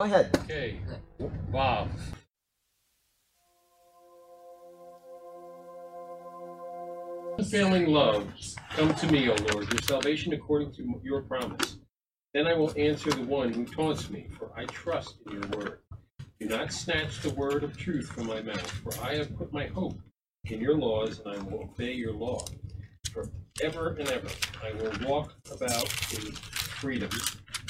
Go ahead. Okay. Wow. Unfailing love, come to me, O Lord, your salvation according to your promise. Then I will answer the one who taunts me, for I trust in your word. Do not snatch the word of truth from my mouth, for I have put my hope in your laws, and I will obey your law. Forever and ever I will walk about in freedom,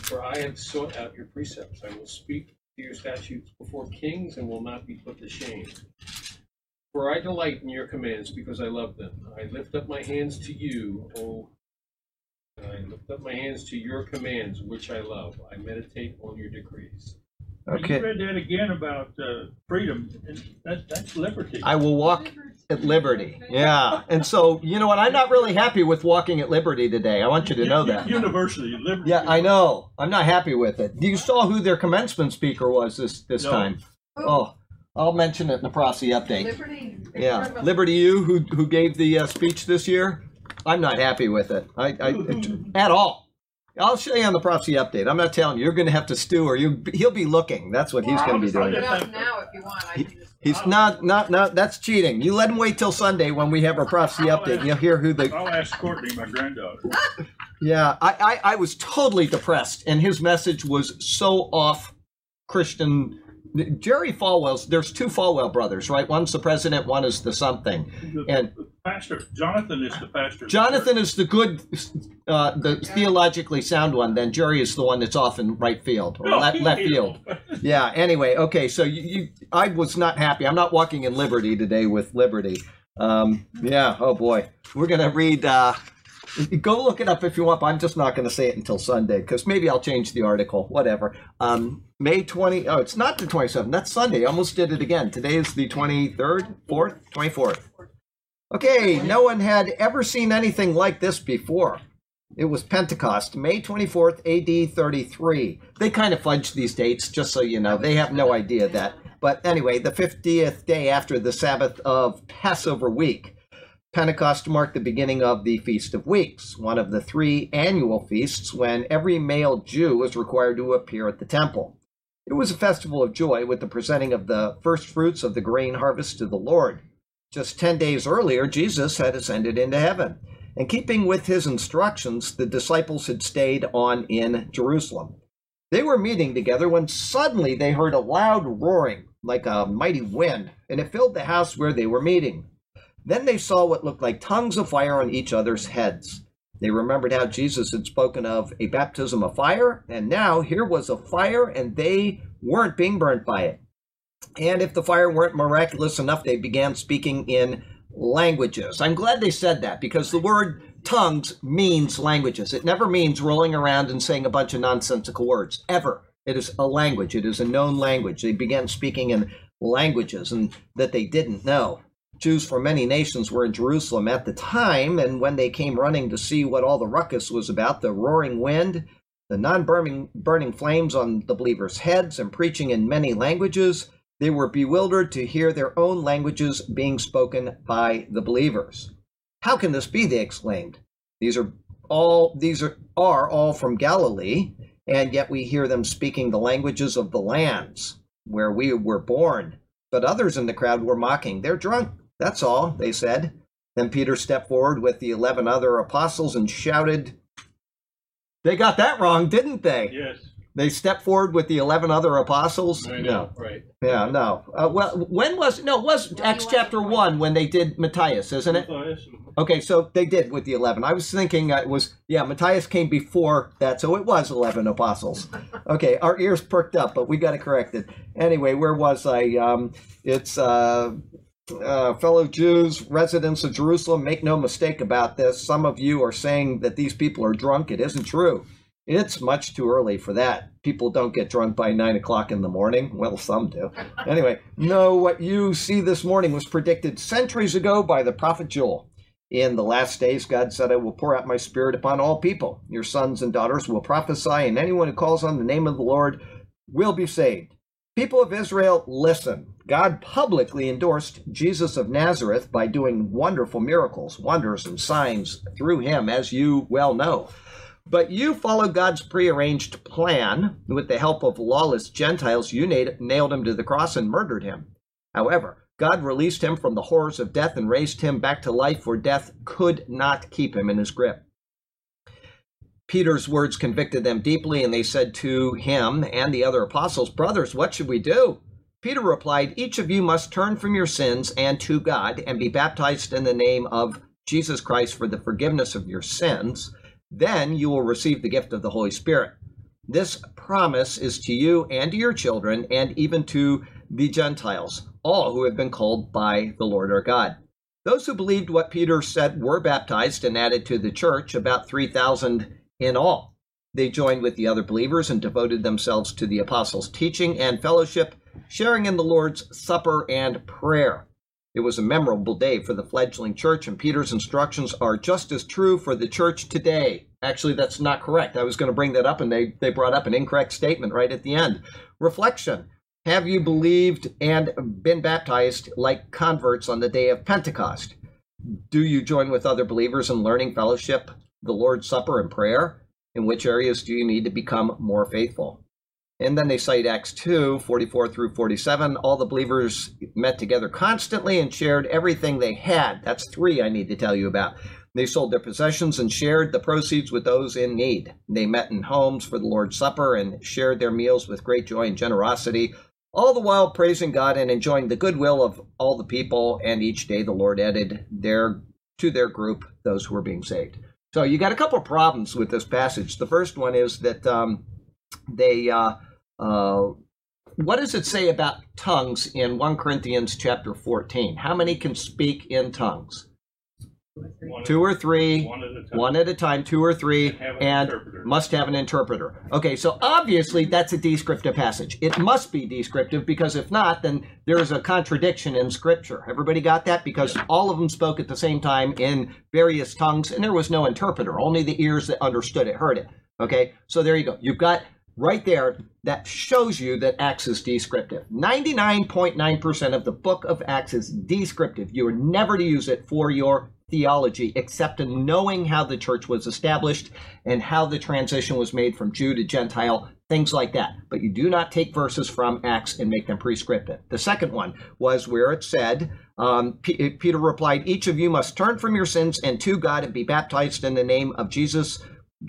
for I have sought out your precepts. I will speak to your statutes before kings and will not be put to shame. For I delight in your commands because I love them. I lift up my hands to you, O I lift up my hands to your commands, which I love. I meditate on your decrees. Okay. You read that again about uh, freedom, and that, that's liberty. I will walk at liberty. Yeah. And so, you know what? I'm not really happy with walking at liberty today. I want you to know that. University, liberty. Yeah, I know. I'm not happy with it. You saw who their commencement speaker was this this No. time. Oh, I'll mention it in the Prosy update. Liberty. Yeah, Liberty you who who gave the uh, speech this year. I'm not happy with it. I, I at all. I'll show you on the Prosy update. I'm not telling you. You're going to have to stew, or you he'll be looking. That's what he's going to be Look doing. it up now if you want. I can just. He's not not not. That's cheating. You let him wait till Sunday when we have our Prosy update. and You'll hear who the I'll ask Courtney, my granddaughter. Yeah, I, I, I was totally depressed, and his message was so off Christian. Jerry Falwell's, there's two Falwell brothers, right? One's the president, one is the something. The And pastor, Jonathan is the pastor. Jonathan is the good, uh, the theologically sound one. Then Jerry is the one that's off in right field or No, left, left field. Yeah. Anyway, okay. So you, you, I was not happy. I'm not walking in liberty today with liberty. Um, yeah. Oh boy. We're gonna read. Uh, go look it up if you want. But I'm just not going to say it until Sunday because maybe I'll change the article. Whatever. Um, May 20. Oh, it's not the 27th. That's Sunday. I almost did it again. Today is the 23rd, 4th, 24th. Okay. No one had ever seen anything like this before. It was Pentecost, May 24th, AD 33. They kind of fudge these dates, just so you know. They have no idea that. But anyway, the 50th day after the Sabbath of Passover week. Pentecost marked the beginning of the Feast of Weeks, one of the three annual feasts when every male Jew was required to appear at the temple. It was a festival of joy with the presenting of the first fruits of the grain harvest to the Lord. Just 10 days earlier, Jesus had ascended into heaven. And keeping with his instructions, the disciples had stayed on in Jerusalem. They were meeting together when suddenly they heard a loud roaring, like a mighty wind, and it filled the house where they were meeting. Then they saw what looked like tongues of fire on each other's heads. They remembered how Jesus had spoken of a baptism of fire, and now here was a fire, and they weren't being burnt by it. And if the fire weren't miraculous enough, they began speaking in languages. I'm glad they said that because the word tongues means languages. It never means rolling around and saying a bunch of nonsensical words, ever. It is a language, it is a known language. They began speaking in languages and that they didn't know. Jews from many nations were in Jerusalem at the time, and when they came running to see what all the ruckus was about the roaring wind, the non burning flames on the believers' heads, and preaching in many languages, they were bewildered to hear their own languages being spoken by the believers. How can this be? They exclaimed. These are all these are, are all from Galilee, and yet we hear them speaking the languages of the lands where we were born. But others in the crowd were mocking. They're drunk. That's all, they said. Then Peter stepped forward with the eleven other apostles and shouted, They got that wrong, didn't they? Yes. They stepped forward with the 11 other apostles? I No. right. Yeah, no. Uh, well, when was no? It was Acts chapter one when they did Matthias, isn't it? Yes. Okay, so they did with the eleven. I was thinking it was yeah, Matthias came before that, so it was eleven apostles. Okay, our ears perked up, but we got to correct it corrected. Anyway, where was I? Um, it's uh, uh, fellow Jews, residents of Jerusalem. Make no mistake about this. Some of you are saying that these people are drunk. It isn't true. It's much too early for that. People don't get drunk by nine o'clock in the morning. Well, some do. Anyway, no, what you see this morning was predicted centuries ago by the prophet Joel. In the last days, God said, I will pour out my spirit upon all people. Your sons and daughters will prophesy, and anyone who calls on the name of the Lord will be saved. People of Israel, listen. God publicly endorsed Jesus of Nazareth by doing wonderful miracles, wonders, and signs through him, as you well know. But you followed God's prearranged plan. With the help of lawless Gentiles, you nailed him to the cross and murdered him. However, God released him from the horrors of death and raised him back to life where death could not keep him in his grip. Peter's words convicted them deeply, and they said to him and the other apostles, Brothers, what should we do? Peter replied, Each of you must turn from your sins and to God and be baptized in the name of Jesus Christ for the forgiveness of your sins. Then you will receive the gift of the Holy Spirit. This promise is to you and to your children, and even to the Gentiles, all who have been called by the Lord our God. Those who believed what Peter said were baptized and added to the church, about 3,000 in all. They joined with the other believers and devoted themselves to the apostles' teaching and fellowship, sharing in the Lord's Supper and prayer. It was a memorable day for the fledgling church, and Peter's instructions are just as true for the church today. Actually, that's not correct. I was going to bring that up, and they, they brought up an incorrect statement right at the end. Reflection Have you believed and been baptized like converts on the day of Pentecost? Do you join with other believers in learning fellowship, the Lord's Supper, and prayer? In which areas do you need to become more faithful? And then they cite Acts 2 44 through 47. All the believers met together constantly and shared everything they had. That's three I need to tell you about. They sold their possessions and shared the proceeds with those in need. They met in homes for the Lord's Supper and shared their meals with great joy and generosity, all the while praising God and enjoying the goodwill of all the people. And each day the Lord added their to their group those who were being saved. So you got a couple of problems with this passage. The first one is that um, they uh, uh, what does it say about tongues in 1 corinthians chapter 14 how many can speak in tongues? One two or three One at a time. one at a time two or three Have an and must have an interpreter. Okay so obviously that's a descriptive passage. It must be descriptive because if not then there is a contradiction in scripture. Everybody got that? Because all of them spoke at the same time in various tongues and there was no interpreter. Only the ears that understood it heard it. Okay so there you go. You've got right there that shows you that Acts is descriptive. 99.9% of the book of Acts is descriptive. You are never to use it for your theology except in knowing how the church was established and how the transition was made from Jew to Gentile, things like that. But you do not take verses from Acts and make them prescriptive. The second one was where it said, um, Peter replied, Each of you must turn from your sins and to God and be baptized in the name of Jesus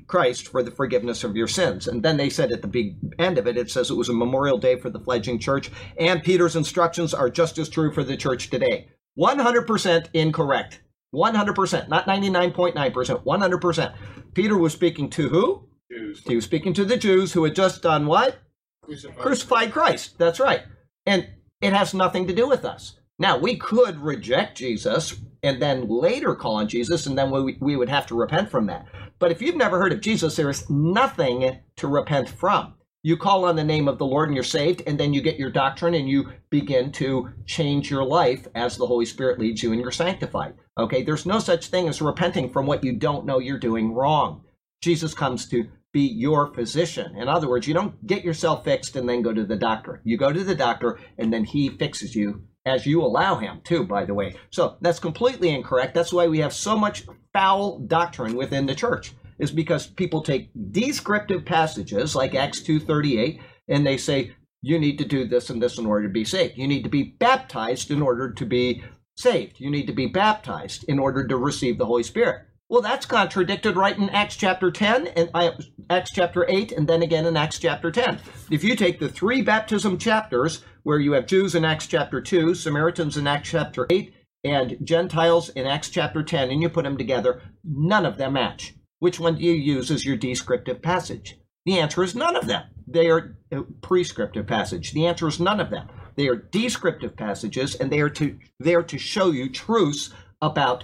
Christ for the forgiveness of your sins. And then they said at the big end of it, it says it was a memorial day for the fledgling church, and Peter's instructions are just as true for the church today. 100% incorrect. 100%, not 99.9%, 100%. Peter was speaking to who? Jews. He was speaking to the Jews who had just done what? Crucified. crucified Christ. That's right. And it has nothing to do with us. Now, we could reject Jesus and then later call on Jesus, and then we, we would have to repent from that. But if you've never heard of Jesus, there is nothing to repent from. You call on the name of the Lord and you're saved, and then you get your doctrine and you begin to change your life as the Holy Spirit leads you and you're sanctified. Okay, there's no such thing as repenting from what you don't know you're doing wrong. Jesus comes to be your physician. In other words, you don't get yourself fixed and then go to the doctor. You go to the doctor and then he fixes you as you allow him to, by the way. So that's completely incorrect. That's why we have so much foul doctrine within the church, is because people take descriptive passages like Acts 2.38 and they say, you need to do this and this in order to be saved. You need to be baptized in order to be saved. You need to be baptized in order to receive the Holy Spirit. Well, that's contradicted right in Acts chapter 10 and uh, Acts chapter 8 and then again in Acts chapter 10. If you take the three baptism chapters where you have Jews in Acts chapter 2, Samaritans in Acts chapter 8, and Gentiles in Acts chapter 10 and you put them together, none of them match. Which one do you use as your descriptive passage? The answer is none of them. They are a prescriptive passage. The answer is none of them. They are descriptive passages and they are to they are to show you truths about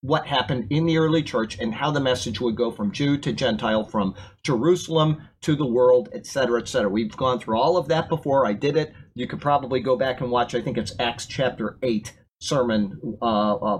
what happened in the early church and how the message would go from Jew to Gentile, from Jerusalem to the world, etc., etc. We've gone through all of that before. I did it. You could probably go back and watch. I think it's Acts chapter eight sermon, uh, uh,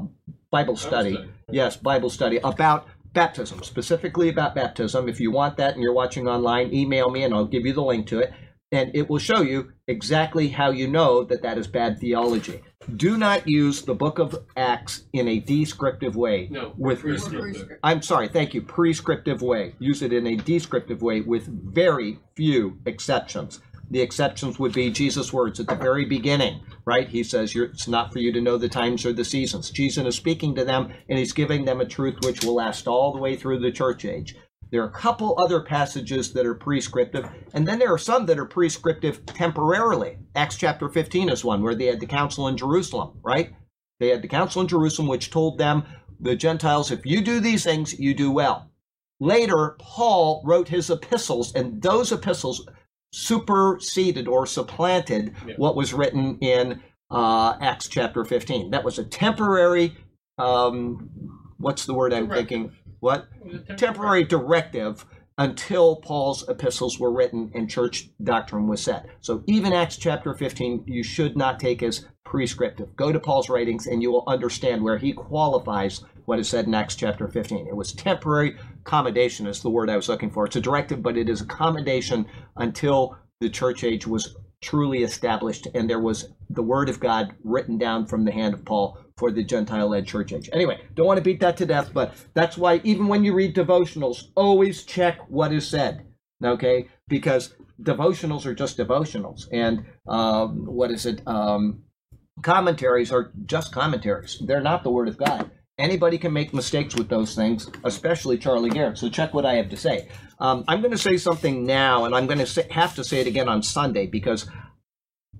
Bible study. study. Yes, Bible study about baptism, specifically about baptism. If you want that and you're watching online, email me and I'll give you the link to it. And it will show you exactly how you know that that is bad theology. Do not use the book of Acts in a descriptive way. No, with prescriptive. Prescriptive. I'm sorry, thank you. Prescriptive way. Use it in a descriptive way with very few exceptions. The exceptions would be Jesus' words at the very beginning, right? He says, It's not for you to know the times or the seasons. Jesus is speaking to them and he's giving them a truth which will last all the way through the church age. There are a couple other passages that are prescriptive, and then there are some that are prescriptive temporarily. Acts chapter 15 is one where they had the council in Jerusalem, right? They had the council in Jerusalem, which told them, the Gentiles, if you do these things, you do well. Later, Paul wrote his epistles, and those epistles superseded or supplanted Yeah. what was written in uh, Acts chapter 15. That was a temporary, um, what's the word I'm thinking? What? A temporary directive until Paul's epistles were written and church doctrine was set. So even Acts chapter 15, you should not take as prescriptive. Go to Paul's writings and you will understand where he qualifies what is said in Acts chapter 15. It was temporary accommodation is the word I was looking for. It's a directive, but it is accommodation until the church age was truly established and there was the word of God written down from the hand of Paul for the Gentile led church age. Anyway, don't want to beat that to death, but that's why even when you read devotionals, always check what is said. Okay? Because devotionals are just devotionals. And um, what is it? Um, commentaries are just commentaries, they're not the word of God. Anybody can make mistakes with those things, especially Charlie Garrett. So check what I have to say. Um, I'm going to say something now, and I'm going to have to say it again on Sunday because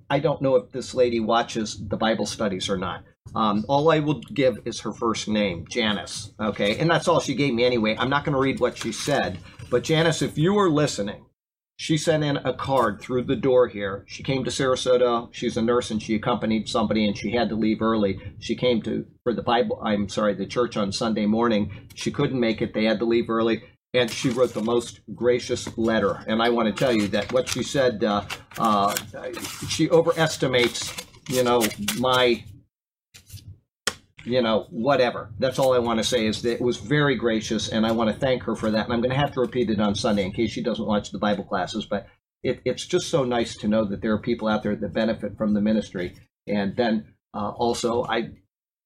I don't know if this lady watches the Bible studies or not. Um, all I will give is her first name, Janice. Okay, and that's all she gave me anyway. I'm not going to read what she said, but Janice, if you are listening, she sent in a card through the door here. She came to Sarasota. She's a nurse and she accompanied somebody and she had to leave early. She came to for the Bible. I'm sorry, the church on Sunday morning. She couldn't make it. They had to leave early. And she wrote the most gracious letter. And I want to tell you that what she said, uh, uh, she overestimates, you know, my you know, whatever. That's all I want to say is that it was very gracious, and I want to thank her for that. And I'm going to have to repeat it on Sunday in case she doesn't watch the Bible classes. But it, it's just so nice to know that there are people out there that benefit from the ministry. And then uh, also, I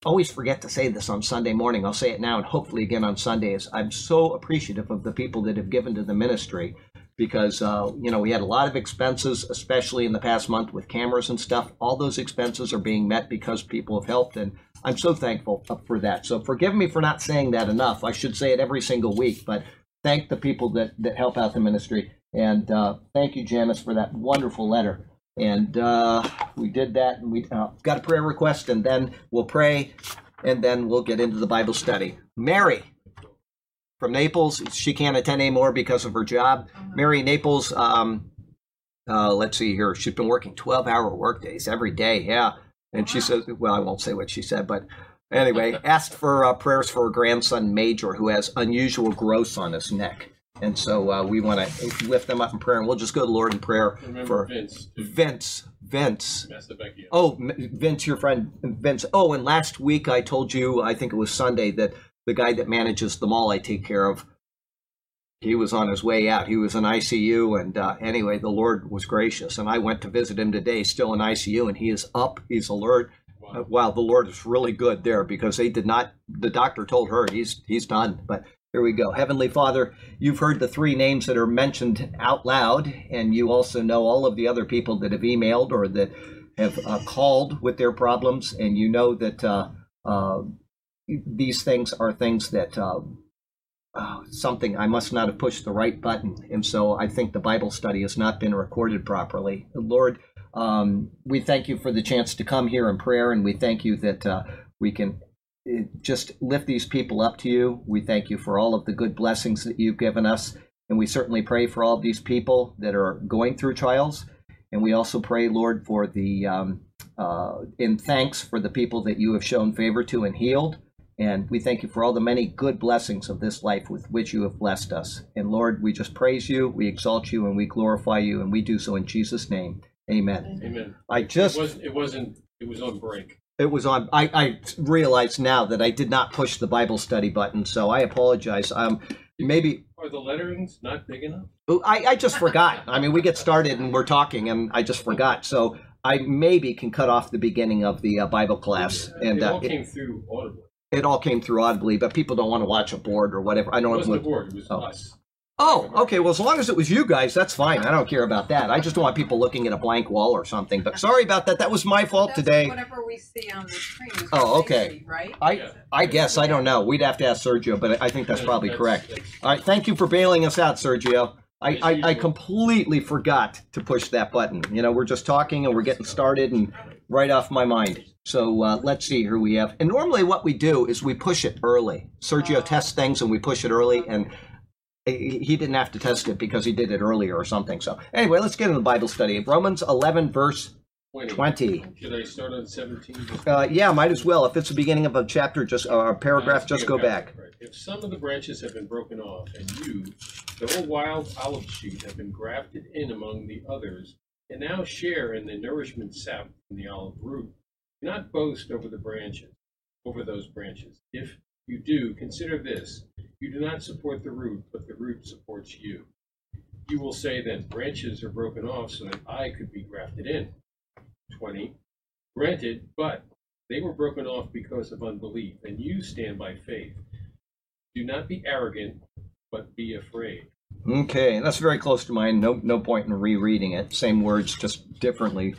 always forget to say this on Sunday morning. I'll say it now, and hopefully again on Sundays. I'm so appreciative of the people that have given to the ministry because uh, you know we had a lot of expenses, especially in the past month with cameras and stuff. All those expenses are being met because people have helped, and I'm so thankful for that. So forgive me for not saying that enough. I should say it every single week, but thank the people that that help out the ministry, and uh, thank you, Janice, for that wonderful letter. And uh, we did that, and we uh, got a prayer request, and then we'll pray, and then we'll get into the Bible study. Mary from Naples. She can't attend anymore because of her job. Mary Naples, um, uh, let's see here. She's been working 12 hour workdays every day. Yeah. And she says, well, I won't say what she said, but anyway, asked for uh, prayers for her grandson, Major, who has unusual growths on his neck. And so uh, we want to lift them up in prayer, and we'll just go to the Lord in prayer Remember for Vince. Vince. Vince. Oh, Vince, your friend Vince. Oh, and last week I told you, I think it was Sunday, that the guy that manages the mall I take care of, he was on his way out. He was in ICU, and uh, anyway, the Lord was gracious, and I went to visit him today, still in ICU, and he is up, he's alert. Wow. Uh, wow, the Lord is really good there because they did not. The doctor told her he's he's done, but. Here we go. Heavenly Father, you've heard the three names that are mentioned out loud, and you also know all of the other people that have emailed or that have uh, called with their problems, and you know that uh, uh, these things are things that uh, something I must not have pushed the right button, and so I think the Bible study has not been recorded properly. Lord, um, we thank you for the chance to come here in prayer, and we thank you that uh, we can uh, just lift these people up to you. We thank you for all of the good blessings that you've given us, and we certainly pray for all of these people that are going through trials. And we also pray, Lord, for the um, uh, in thanks for the people that you have shown favor to and healed. And we thank you for all the many good blessings of this life with which you have blessed us. And Lord, we just praise you, we exalt you, and we glorify you, and we do so in Jesus' name. Amen. Amen. I just it wasn't. It wasn't. It was on break. it was on I, I realize now that I did not push the Bible study button, so I apologize. Um maybe Are the letterings not big enough? I, I just forgot. I mean we get started and we're talking and I just forgot. So I maybe can cut off the beginning of the uh, Bible class, and it uh, all it, came through audibly. It all came through audibly. But people don't want to watch a board or whatever. I It know it wasn't the was. board, it was Oh. us. Oh, okay. Well, as long as it was you guys, that's fine. I don't care about that. I just don't want people looking at a blank wall or something. But sorry about that. That was my fault That's today. Whatever we see on the screen Oh, okay. see, Right? I Yeah. I guess I don't know. We'd have to ask Sergio, but I think that's probably correct. that's- All right, thank you for bailing us out, Sergio. I, I, I completely forgot to push that button. You know, we're just talking and we're getting started and right off my mind. So uh, let's see here we have. And normally what we do is we push it early. Sergio tests things and we push it early and he he didn't have to test it because he did it earlier or something. So anyway, let's get into the Bible study. Romans 11 verse 20. 20. Should I start on 17? Uh, yeah, might as well. If it's the beginning of a chapter, just or a paragraph, just go back. Right. If some of the branches have been broken off, and you, though a wild olive shoot, have been grafted in among the others, and now share in the nourishment sap from the olive root, do not boast over the branches, over those branches. If you do, consider this: you do not support the root, but the root supports you. You will say that branches are broken off so that I could be grafted in. 20. Granted, but they were broken off because of unbelief, and you stand by faith. Do not be arrogant, but be afraid. Okay, that's very close to mine. No, no point in rereading it. Same words, just differently,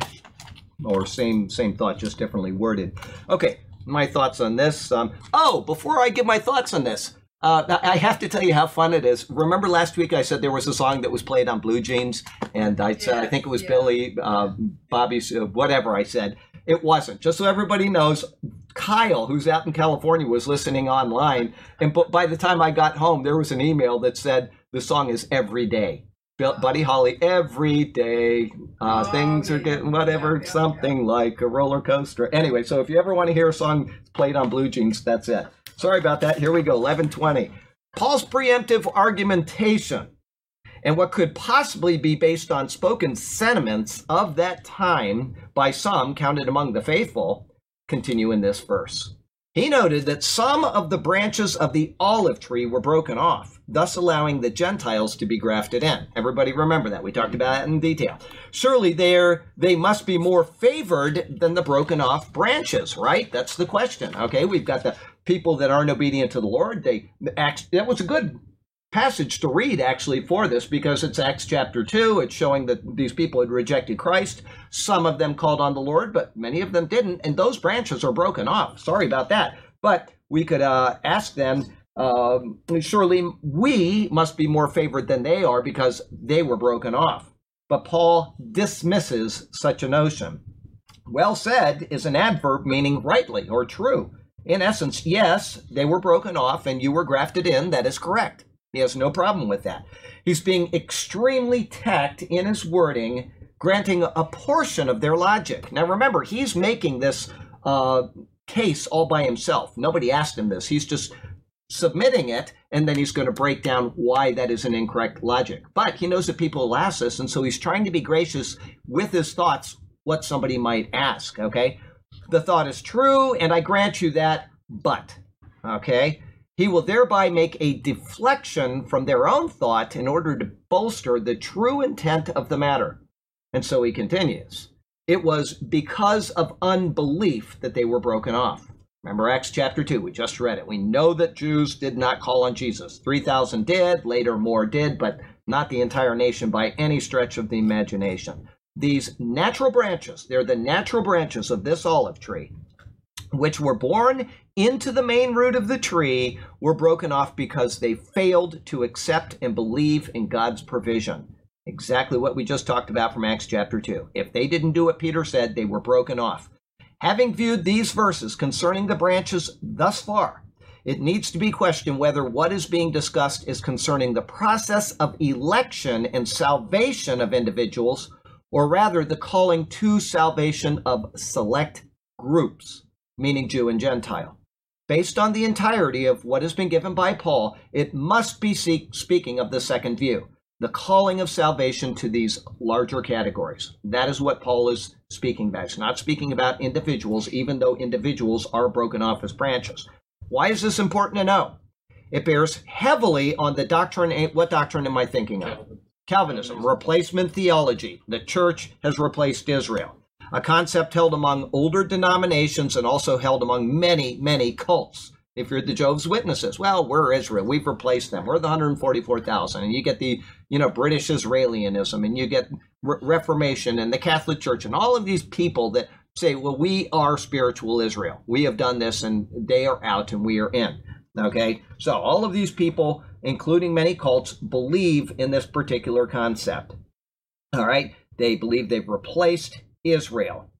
or same same thought, just differently worded. Okay, my thoughts on this. Um, oh, before I give my thoughts on this, uh, I have to tell you how fun it is. Remember last week I said there was a song that was played on Blue Jeans, and I said I think it was yeah. Billy, uh, Bobby's, uh, whatever I said. It wasn't. Just so everybody knows, Kyle, who's out in California, was listening online, and bu- by the time I got home, there was an email that said the song is every day. Buddy Holly, every day, uh, Oh, things are getting whatever, yeah, something like a roller coaster. Anyway, so if you ever want to hear a song played on Blue Jeans, that's it. Sorry about that. Here we go, 1120. Paul's preemptive argumentation and what could possibly be based on spoken sentiments of that time by some counted among the faithful continue in this verse. He noted that some of the branches of the olive tree were broken off, thus allowing the Gentiles to be grafted in. Everybody remember that. We talked about that in detail. Surely there they must be more favored than the broken off branches, right? That's the question. Okay, we've got the people that aren't obedient to the Lord. They act that was a good passage to read actually for this because it's Acts chapter 2. It's showing that these people had rejected Christ. Some of them called on the Lord, but many of them didn't. And those branches are broken off. Sorry about that. But we could uh, ask them. Um, surely we must be more favored than they are because they were broken off. But Paul dismisses such a notion. Well said is an adverb meaning rightly or true. In essence, yes, they were broken off and you were grafted in. That is correct. He has no problem with that. He's being extremely tact in his wording, granting a portion of their logic. Now remember, he's making this uh, case all by himself. Nobody asked him this. He's just submitting it, and then he's going to break down why that is an incorrect logic. But he knows that people will ask this, and so he's trying to be gracious with his thoughts, what somebody might ask, okay? The thought is true, and I grant you that, but, okay? He will thereby make a deflection from their own thought in order to bolster the true intent of the matter. And so he continues. It was because of unbelief that they were broken off. Remember Acts chapter 2, we just read it. We know that Jews did not call on Jesus. 3,000 did, later more did, but not the entire nation by any stretch of the imagination. These natural branches, they're the natural branches of this olive tree, which were born into the main root of the tree, were broken off because they failed to accept and believe in God's provision. Exactly what we just talked about from Acts chapter 2. If they didn't do what Peter said, they were broken off. Having viewed these verses concerning the branches thus far, it needs to be questioned whether what is being discussed is concerning the process of election and salvation of individuals, or rather the calling to salvation of select groups, meaning Jew and Gentile. Based on the entirety of what has been given by Paul, it must be speaking of the second view, the calling of salvation to these larger categories. That is what Paul is speaking about. He's not speaking about individuals, even though individuals are broken off as branches. Why is this important to know? It bears heavily on the doctrine. Eh, what doctrine am I thinking of? Calvinism, replacement theology. The church has replaced Israel. A concept held among older denominations and also held among many, many cults. If you're the Jehovah's Witnesses, well, we're Israel. We've replaced them. We're the 144,000. And you get the, you know, British Israelianism and you get Re- Reformation and the Catholic Church and all of these people that say, well, we are spiritual Israel. We have done this and they are out and we are in. Okay. So all of these people, including many cults, believe in this particular concept. All right. They believe they've replaced Israel.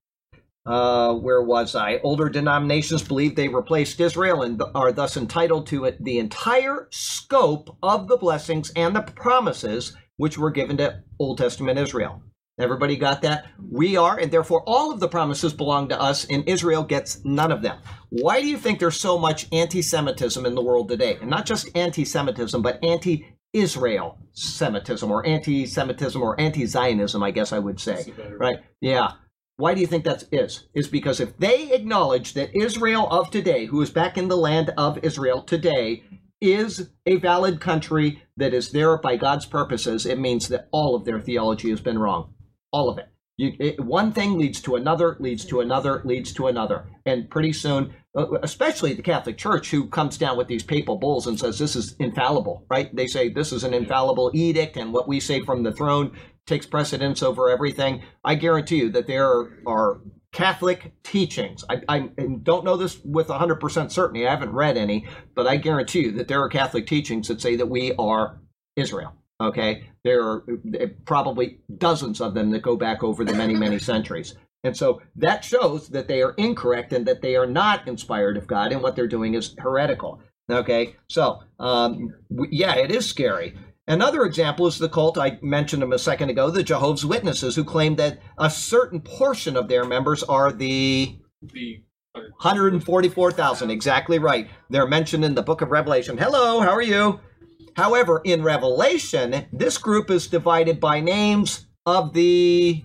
Uh, where was I? Older denominations believe they replaced Israel and are thus entitled to it, the entire scope of the blessings and the promises which were given to Old Testament Israel. Everybody got that? We are, and therefore all of the promises belong to us, and Israel gets none of them. Why do you think there's so much anti Semitism in the world today? And not just anti Semitism, but anti Israel Semitism, or anti Semitism, or anti Zionism, I guess I would say. Right? Yeah. Why do you think that is? is? Is because if they acknowledge that Israel of today, who is back in the land of Israel today, is a valid country that is there by God's purposes, it means that all of their theology has been wrong. All of it. You, it one thing leads to another, leads to another, leads to another. And pretty soon, uh, especially the Catholic Church, who comes down with these papal bulls and says this is infallible, right? They say this is an infallible edict, and what we say from the throne takes precedence over everything. I guarantee you that there are Catholic teachings. I, I don't know this with 100% certainty. I haven't read any, but I guarantee you that there are Catholic teachings that say that we are Israel. Okay, there are uh, probably dozens of them that go back over the many, many centuries. And so that shows that they are incorrect and that they are not inspired of God, and what they're doing is heretical. Okay, so um, yeah, it is scary. Another example is the cult I mentioned them a second ago, the Jehovah's Witnesses, who claim that a certain portion of their members are the The 144,000. Exactly right. They're mentioned in the book of Revelation. Hello, how are you? However, in Revelation, this group is divided by names of the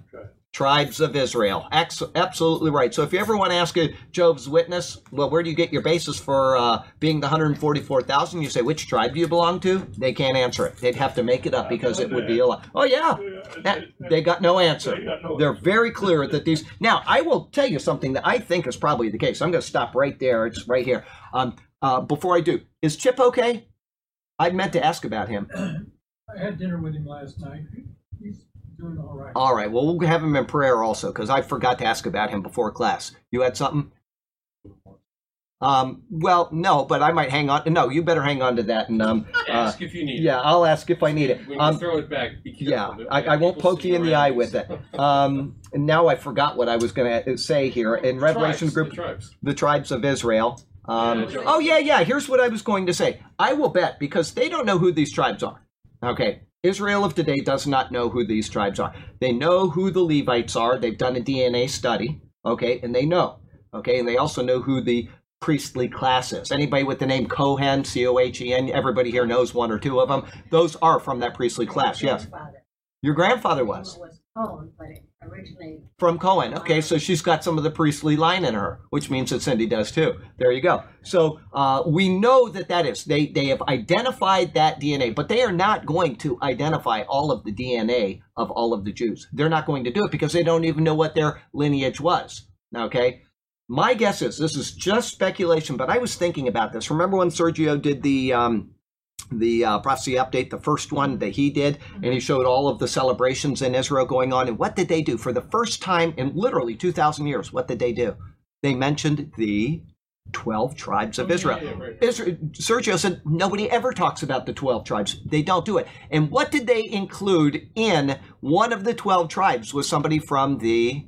tribes of Israel. Ex- absolutely right. So if you ever want to ask a Job's witness, well, where do you get your basis for uh, being the 144,000? You say, which tribe do you belong to? They can't answer it. They'd have to make it up because it would be a lie. Oh, yeah. That- they got no answer. They're very clear that these. Now, I will tell you something that I think is probably the case. I'm going to stop right there. It's right here. Um, uh, before I do, is Chip okay? I meant to ask about him. I had dinner with him last night. He's doing all right. All right. Well, we'll have him in prayer also because I forgot to ask about him before class. You had something? Um, well, no, but I might hang on. No, you better hang on to that. And um, uh, ask if you need yeah, I'll ask if I need it. it. When Um, you throw it back, be careful. yeah, I, I won't poke you in the eye with it. Um, and now I forgot what I was going to say here. In Revelation Tribes, group, the tribes. the tribes of Israel. Um, oh yeah, yeah. Here's what I was going to say. I will bet because they don't know who these tribes are. Okay, Israel of today does not know who these tribes are. They know who the Levites are. They've done a DNA study. Okay, and they know. Okay, and they also know who the priestly class is. Anybody with the name Cohen, C O H E N. Everybody here knows one or two of them. Those are from that priestly class. Yes, your grandfather was was Cohen, but it originally from Cohen. Okay, so she's got some of the priestly line in her, which means that Cindy does too. There you go. So uh, we know that that is they they have identified that DNA, but they are not going to identify all of the DNA of all of the Jews. They're not going to do it because they don't even know what their lineage was. Okay. My guess is this is just speculation, but I was thinking about this. Remember when Sergio did the um, the uh, prophecy update, the first one that he did, and he showed all of the celebrations in Israel going on. And what did they do for the first time in literally 2,000 years? What did they do? They mentioned the 12 tribes of Israel. Israel. Sergio said nobody ever talks about the 12 tribes. They don't do it. And what did they include in one of the 12 tribes? Was somebody from the.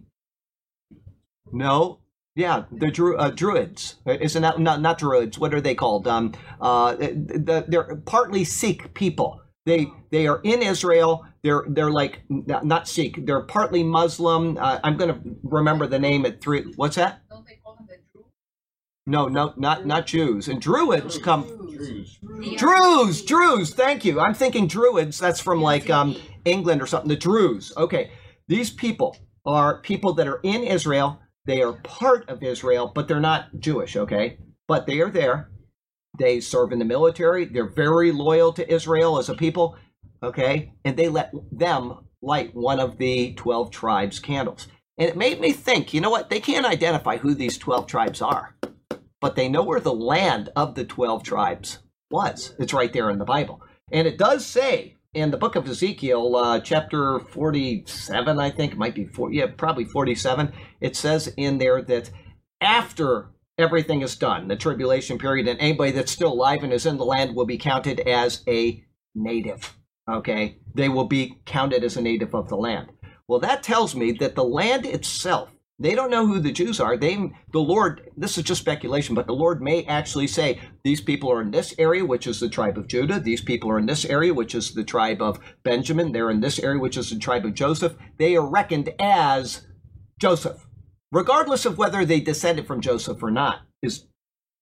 No, yeah, the Dru- uh, Druids. Isn't that not, not Druids? What are they called? Um, uh, the, they're partly Sikh people. They they are in Israel. They're they're like not not Sikh. They're partly Muslim. Uh, I'm going to remember the name at three. What's that? Don't they call them the Druze? No, no, not not Jews. And Druids come. Druze. Druze, Druze. Thank you. I'm thinking Druids. That's from like um, England or something. The Druze. Okay, these people are people that are in Israel. They are part of Israel, but they're not Jewish. Okay, but they are there. They serve in the military. They're very loyal to Israel as a people. Okay, and they let them light one of the twelve tribes' candles. And it made me think, you know what? They can't identify who these 12 tribes are, but they know where the land of the 12 tribes was. It's right there in the Bible. And it does say in the book of Ezekiel, uh, chapter 47, I think, might be, four, yeah, probably 47, it says in there that after everything is done, the tribulation period, and anybody that's still alive and is in the land will be counted as a native. Okay? They will be counted as a native of the land. Well, that tells me that the land itself, they don't know who the Jews are. They, the Lord, this is just speculation, but the Lord may actually say, these people are in this area, which is the tribe of Judah. These people are in this area, which is the tribe of Benjamin. They're in this area, which is the tribe of Joseph. They are reckoned as Joseph. Regardless of whether they descended from Joseph or not, is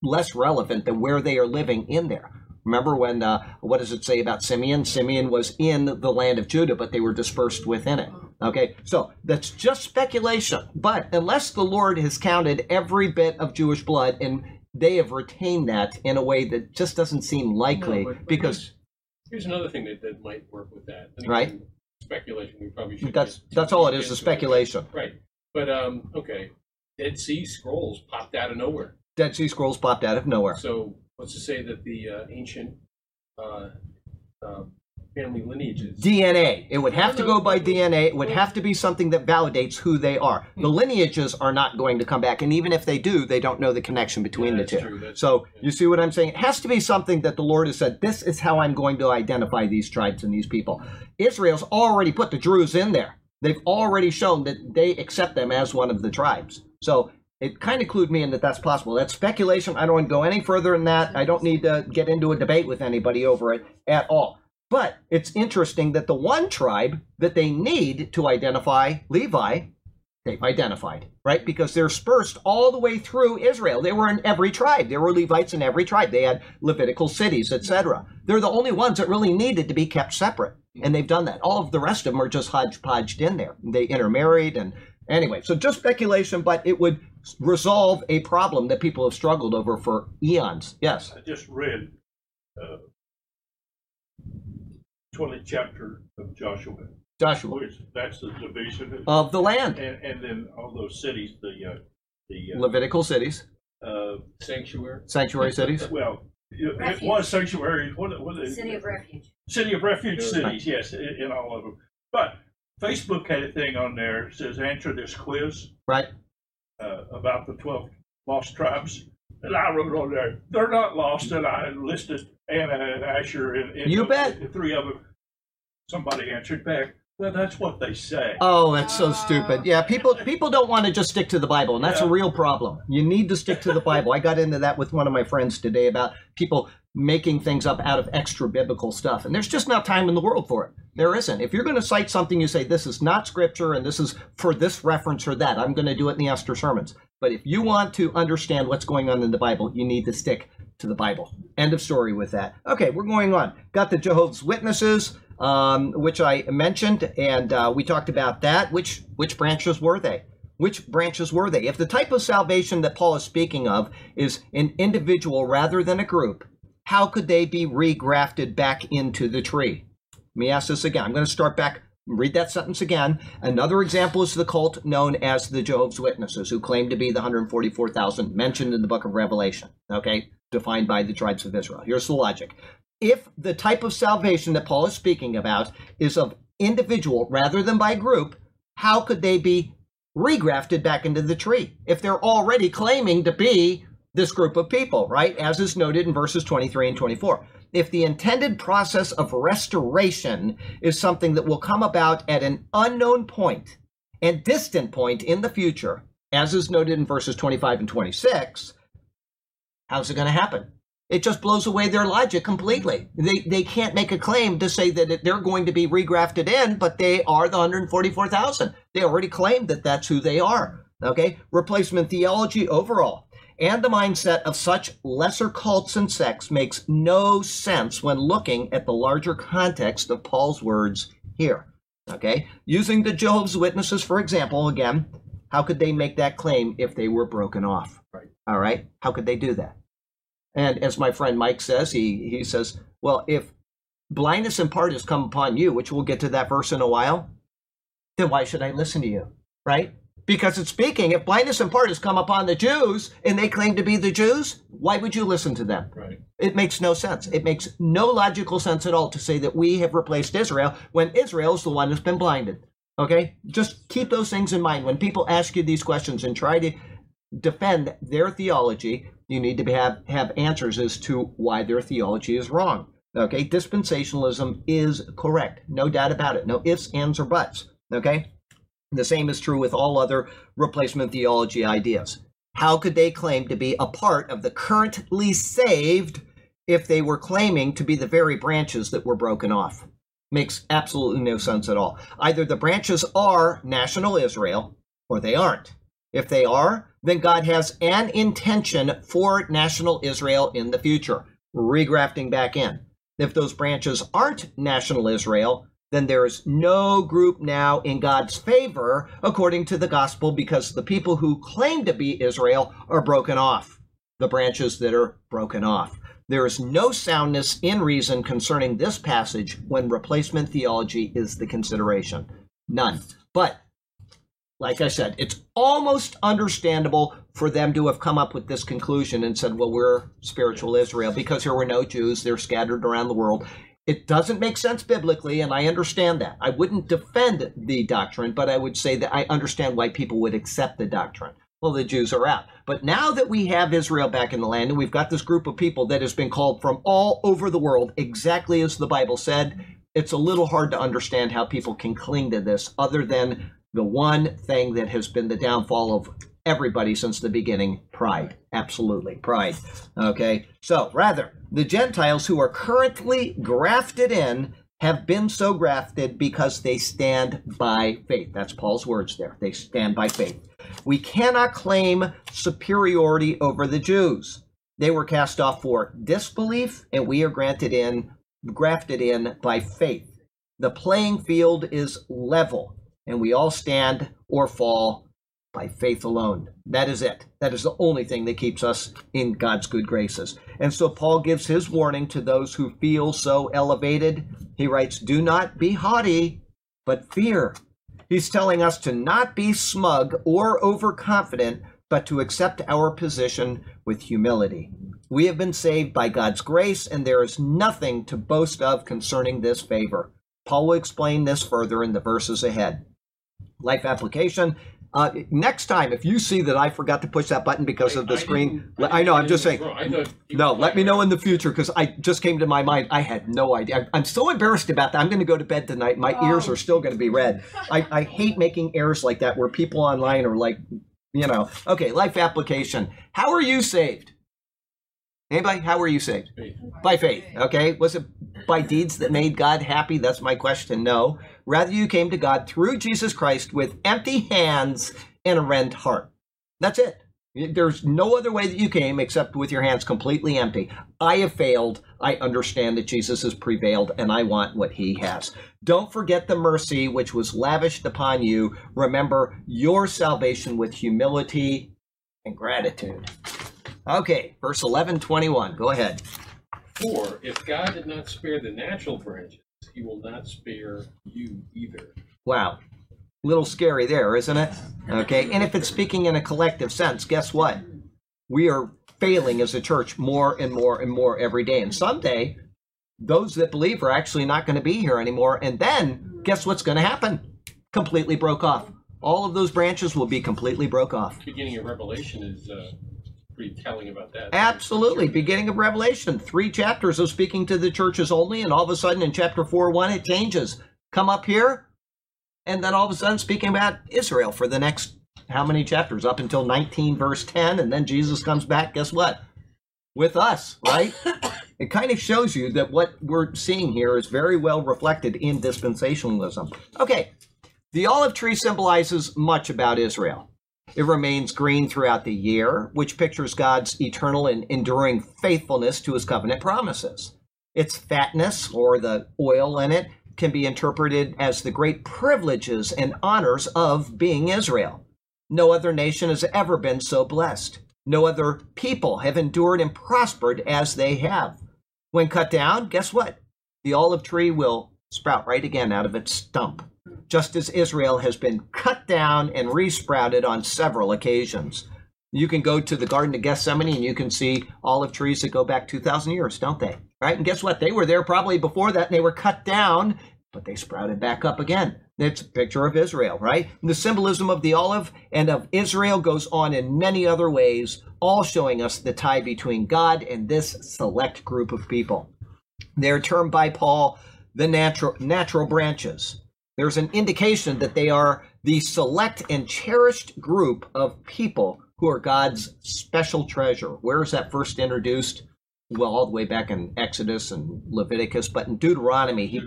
less relevant than where they are living in there. Remember when, uh, what does it say about Simeon? Simeon was in the land of Judah, but they were dispersed within it. Okay, so that's just speculation. But unless the Lord has counted every bit of Jewish blood and they have retained that in a way that just doesn't seem likely, No, but- but because here's, here's another thing that, that might work with that. Right. Speculation. We probably should. that's that's all it is, into speculation. Right. But um, okay. Dead Sea Scrolls popped out of nowhere. Dead Sea Scrolls popped out of nowhere. So what's to say that the uh, ancient uh, uh, family lineages? DNA. It would have to go by DNA. It would have to be something that validates who they are. The hmm. lineages are not going to come back, and even if they do, they don't know the connection between Yeah, the two. so yeah. you see what I'm saying? It has to be something that the Lord has said. This is how I'm going to identify these tribes and these people. Israel's already put the Druze in there. They've already shown that they accept them as one of the tribes. So it kind of clued me in that that's possible. That's speculation. I don't want to go any further than that. I don't need to get into a debate with anybody over it at all. But it's interesting that the one tribe that they need to identify Levi, they've identified, right? Because they're dispersed all the way through Israel. They were in every tribe. There were Levites in every tribe. They had Levitical cities, etc. They're the only ones that really needed to be kept separate. And they've done that. All of the rest of them are just hodgepodged in there. They intermarried and anyway, so just speculation, but it would resolve a problem that people have struggled over for eons. Yes. I just read uh, 20th chapter of Joshua, Joshua. which that's the division. Of the land. and, and then all those cities, the, uh, the, uh, Levitical cities, uh, Sanctuary. sanctuary cities. well, it it was sanctuary, what, what, City of Refuge. City of Refuge Yeah. cities, yes, in, in all of them. But Facebook had a thing on there, that says answer this quiz Right. uh, about the 12 lost tribes. And I wrote on there, they're not lost, and I listed Anna and Asher and, and You the- bet. the three of them. Somebody answered back, well, that's what they say. Oh, that's so stupid. Yeah, people people don't want to just stick to the Bible, and that's a real problem. You need to stick to the Bible. I got into that with one of my friends today about people making things up out of extra biblical stuff, and there's just not time in the world for it. There isn't. If you're going to cite something, you say this is not scripture and this is for this reference or that. I'm going to do it in the Esther sermons. But if you want to understand what's going on in the Bible, you need to stick to the Bible. End of story with that. Okay, we're going on. Got the Jehovah's Witnesses, um, which I mentioned, and uh, we talked about that. Which which branches were they? Which branches were they? If the type of salvation that Paul is speaking of is an individual rather than a group, how could they be regrafted back into the tree? Let me ask this again. I'm going to start back. Read that sentence again. Another example is the cult known as the Jehovah's Witnesses, who claim to be the 144,000 mentioned in the book of Revelation, okay, defined by the tribes of Israel. Here's the logic. If the type of salvation that Paul is speaking about is of individual rather than by group, how could they be regrafted back into the tree if they're already claiming to be this group of people, right? As is noted in verses 23 and 24. If the intended process of restoration is something that will come about at an unknown point and distant point in the future, as is noted in verses 25 and 26, how's it going to happen? It just blows away their logic completely. They, they can't make a claim to say that they're going to be regrafted in, but they are the 144,000. They already claimed that that's who they are. Okay? Replacement theology overall and the mindset of such lesser cults and sects makes no sense when looking at the larger context of Paul's words here. Okay? Using the Jehovah's Witnesses, for example, again, how could they make that claim if they were broken off? Right. All right? How could they do that? And as my friend Mike says, he, he says, well, if blindness in part has come upon you, which we'll get to that verse in a while, then why should I listen to you? Right? Because it's speaking, if blindness in part has come upon the Jews and they claim to be the Jews, why would you listen to them? Right. It makes no sense. It makes no logical sense at all to say that we have replaced Israel when Israel is the one that's been blinded. Okay? Just keep those things in mind. When people ask you these questions and try to defend their theology, you need to have, have answers as to why their theology is wrong. Okay? Dispensationalism is correct. No doubt about it. No ifs, ands, or buts. Okay? The same is true with all other replacement theology ideas. How could they claim to be a part of the currently saved if they were claiming to be the very branches that were broken off? Makes absolutely no sense at all. Either the branches are national Israel or they aren't. If they are, then God has an intention for national Israel in the future, regrafting back in. If those branches aren't national Israel, then there is no group now in God's favor according to the gospel because the people who claim to be Israel are broken off, the branches that are broken off. There is no soundness in reason concerning this passage when replacement theology is the consideration. None. But, like I said, it's almost understandable for them to have come up with this conclusion and said, well, we're spiritual Israel because there were no Jews. They're scattered around the world. It doesn't make sense biblically, and I understand that. I wouldn't defend the doctrine, but I would say that I understand why people would accept the doctrine. Well, the Jews are out. But now that we have Israel back in the land, and we've got this group of people that has been called from all over the world, exactly as the Bible said, it's a little hard to understand how people can cling to this other than the one thing that has been the downfall of everybody since the beginning pride. Absolutely, pride. Okay, so rather, the Gentiles who are currently grafted in have been so grafted because they stand by faith. That's Paul's words there. They stand by faith. We cannot claim superiority over the Jews. They were cast off for disbelief, and we are granted in, grafted in by faith. The playing field is level, and we all stand or fall by faith alone. That is it. That is the only thing that keeps us in God's good graces. And so Paul gives his warning to those who feel so elevated. He writes, Do not be haughty, but fear. He's telling us to not be smug or overconfident, but to accept our position with humility. We have been saved by God's grace, and there is nothing to boast of concerning this favor. Paul will explain this further in the verses ahead. Life application uh, next time, if you see that I forgot to push that button because of the I screen, didn't- I, know. I'm just saying. it was wrong. I thought you No, were let me know in the future because I just came to my mind. I had no idea. I'm so embarrassed about that. I'm going to go to bed tonight. My ears are still going to be red. I, I hate making errors like that where people online are like, you know, okay, life application. How are you saved? Anybody? How were you saved? Faith. By faith. Okay. Was it by deeds that made God happy? That's my question. No. Rather, you came to God through Jesus Christ with empty hands and a rent heart. That's it. There's no other way that you came except with your hands completely empty. I have failed. I understand that Jesus has prevailed and I want what he has. Don't forget the mercy which was lavished upon you. Remember your salvation with humility and gratitude. Okay, verse 11, 21. Go ahead. For if God did not spare the natural branches, he will not spare you either. Wow. Little scary there, isn't it? Okay. And if it's speaking in a collective sense, guess what? We are failing as a church more and more and more every day. And someday, those that believe are actually not going to be here anymore. And then, guess what's going to happen? Completely broke off. All of those branches will be completely broke off. Beginning of Revelation is uh, pretty telling about that. Absolutely. Beginning of Revelation, three chapters of speaking to the churches only, and all of a sudden in chapter 4 1, it changes. Come up here, and then all of a sudden speaking about Israel for the next how many chapters? Up until 19, verse 10, and then Jesus comes back. Guess what? With us, right? it kind of shows you that what we're seeing here is very well reflected in dispensationalism. Okay, the olive tree symbolizes much about Israel. It remains green throughout the year, which pictures God's eternal and enduring faithfulness to his covenant promises. Its fatness, or the oil in it, can be interpreted as the great privileges and honors of being Israel. No other nation has ever been so blessed. No other people have endured and prospered as they have. When cut down, guess what? The olive tree will sprout right again out of its stump. Just as Israel has been cut down and resprouted on several occasions. You can go to the Garden of Gethsemane and you can see olive trees that go back 2,000 years, don't they? Right? And guess what? They were there probably before that and they were cut down, but they sprouted back up again. It's a picture of Israel, right? And the symbolism of the olive and of Israel goes on in many other ways, all showing us the tie between God and this select group of people. They're termed by Paul the natural natural branches. There's an indication that they are the select and cherished group of people who are God's special treasure. Where is that first introduced? Well, all the way back in Exodus and Leviticus, but in Deuteronomy, he,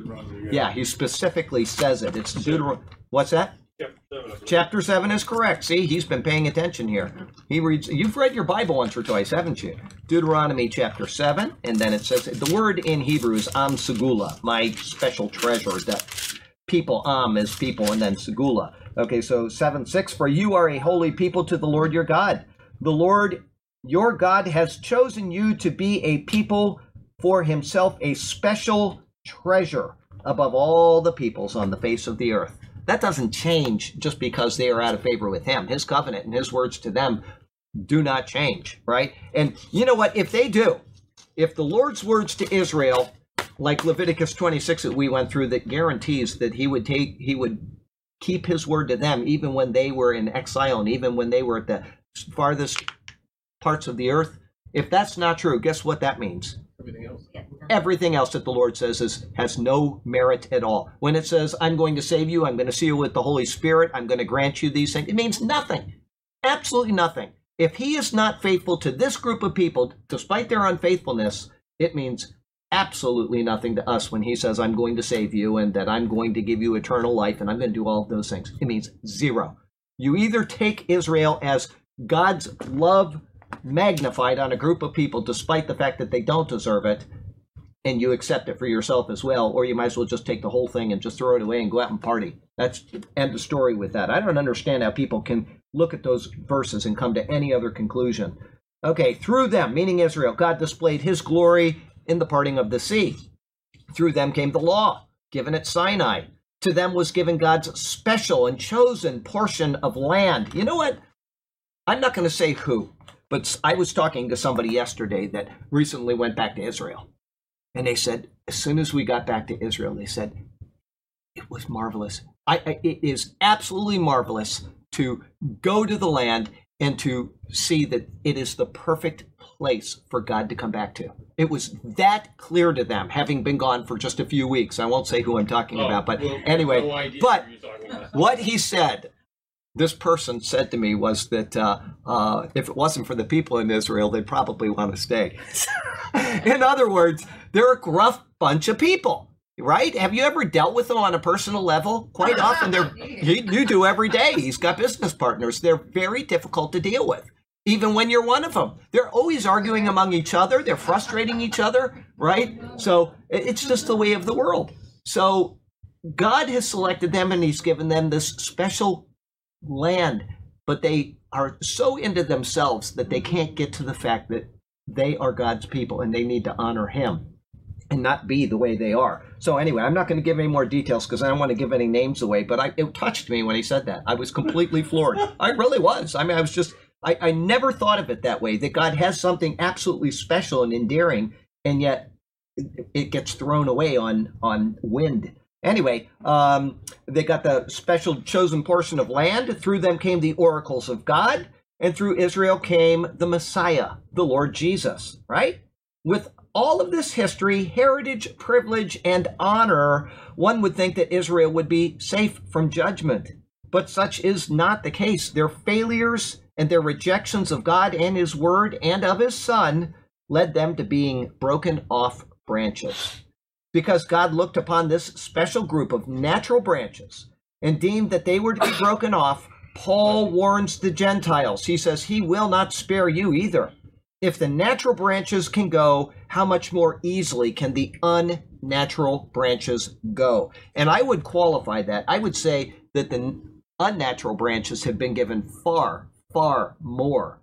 yeah, he specifically says it. It's Deuteronomy. What's that? Yep, seven. Chapter seven is correct. See, he's been paying attention here. He reads. You've read your Bible once or twice, haven't you? Deuteronomy chapter seven, and then it says the word in Hebrew is am segula, my special treasure. That people um, am is people, and then segula. Okay, so seven six. For you are a holy people to the Lord your God. The Lord your God has chosen you to be a people for Himself, a special treasure above all the peoples on the face of the earth. That doesn't change just because they are out of favor with him. His covenant and his words to them do not change, right? And you know what? If they do, if the Lord's words to Israel, like Leviticus 26 that we went through, that guarantees that he would take, he would keep his word to them even when they were in exile and even when they were at the farthest parts of the earth. If that's not true, guess what that means? Everything else. everything else that the Lord says is has no merit at all. When it says, I'm going to save you, I'm going to seal you with the Holy Spirit, I'm going to grant you these things, it means nothing. Absolutely nothing. If he is not faithful to this group of people, despite their unfaithfulness, it means absolutely nothing to us when he says, I'm going to save you and that I'm going to give you eternal life and I'm going to do all of those things. It means zero. You either take Israel as God's love magnified on a group of people despite the fact that they don't deserve it, and you accept it for yourself as well, or you might as well just take the whole thing and just throw it away and go out and party. That's end of story with that. I don't understand how people can look at those verses and come to any other conclusion. Okay, through them, meaning Israel, God displayed his glory in the parting of the sea. Through them came the law, given at Sinai. To them was given God's special and chosen portion of land. You know what? I'm not going to say who, but I was talking to somebody yesterday that recently went back to Israel. And they said, as soon as we got back to Israel, they said, it was marvelous. I, I, it is absolutely marvelous to go to the land and to see that it is the perfect place for God to come back to. It was that clear to them, having been gone for just a few weeks. I won't say who I'm talking Oh, about, but well, anyway. no but who you're talking about. what he said, this person said to me, was that uh, uh, if it wasn't for the people in Israel, they'd probably want to stay. in other words, they're a gruff bunch of people, right? Have you ever dealt with them on a personal level? Quite often, they're you, you do every day. He's got business partners. They're very difficult to deal with. Even when you're one of them, they're always arguing among each other. They're frustrating each other, right? So it's just the way of the world. So God has selected them and He's given them this special land, but they are so into themselves that they can't get to the fact that they are God's people and they need to honor Him and not be the way they are. So anyway, I'm not going to give any more details because I don't want to give any names away. But I, it touched me when he said that. I was completely floored. I really was. I mean, I was just. I, I never thought of it that way. That God has something absolutely special and endearing, and yet it, it gets thrown away on on wind. Anyway, um, they got the special chosen portion of land. Through them came the oracles of God, and through Israel came the Messiah, the Lord Jesus. Right? With all of this history, heritage, privilege, and honor, one would think that Israel would be safe from judgment. But such is not the case. Their failures and their rejections of God and His Word and of His Son led them to being broken off branches. Because God looked upon this special group of natural branches and deemed that they were to be broken off, Paul warns the Gentiles. He says, He will not spare you either. If the natural branches can go, how much more easily can the unnatural branches go? And I would qualify that. I would say that the unnatural branches have been given far, far more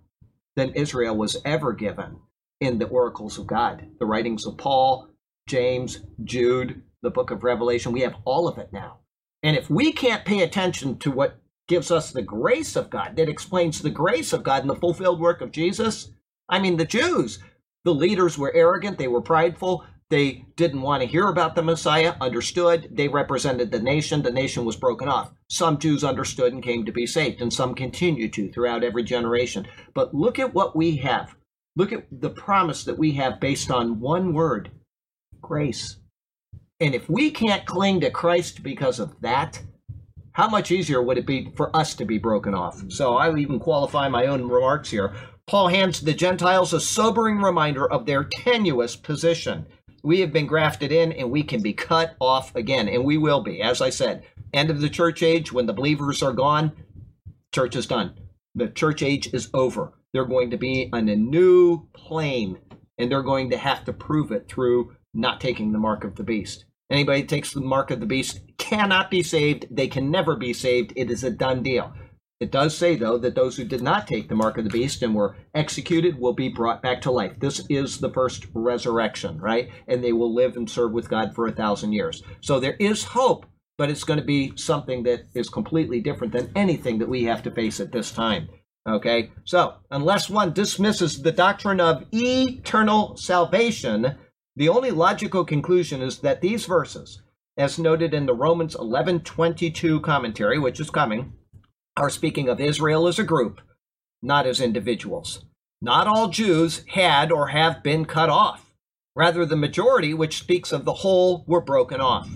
than Israel was ever given in the oracles of God. The writings of Paul, James, Jude, the book of Revelation, we have all of it now. And if we can't pay attention to what gives us the grace of God, that explains the grace of God and the fulfilled work of Jesus, I mean, the Jews, the leaders were arrogant, they were prideful, they didn't want to hear about the Messiah, understood, they represented the nation, the nation was broken off. Some Jews understood and came to be saved, and some continue to throughout every generation. But look at what we have. Look at the promise that we have based on one word grace. And if we can't cling to Christ because of that, how much easier would it be for us to be broken off? So I even qualify my own remarks here. Paul hands the Gentiles a sobering reminder of their tenuous position. We have been grafted in and we can be cut off again, and we will be. As I said, end of the church age, when the believers are gone, church is done. The church age is over. They're going to be on a new plane, and they're going to have to prove it through not taking the mark of the beast. Anybody takes the mark of the beast cannot be saved. They can never be saved. It is a done deal. It does say, though, that those who did not take the mark of the beast and were executed will be brought back to life. This is the first resurrection, right? And they will live and serve with God for a thousand years. So there is hope, but it's going to be something that is completely different than anything that we have to face at this time. Okay? So, unless one dismisses the doctrine of eternal salvation, the only logical conclusion is that these verses, as noted in the Romans 11:22 commentary, which is coming, are speaking of Israel as a group, not as individuals. Not all Jews had or have been cut off. Rather, the majority, which speaks of the whole, were broken off.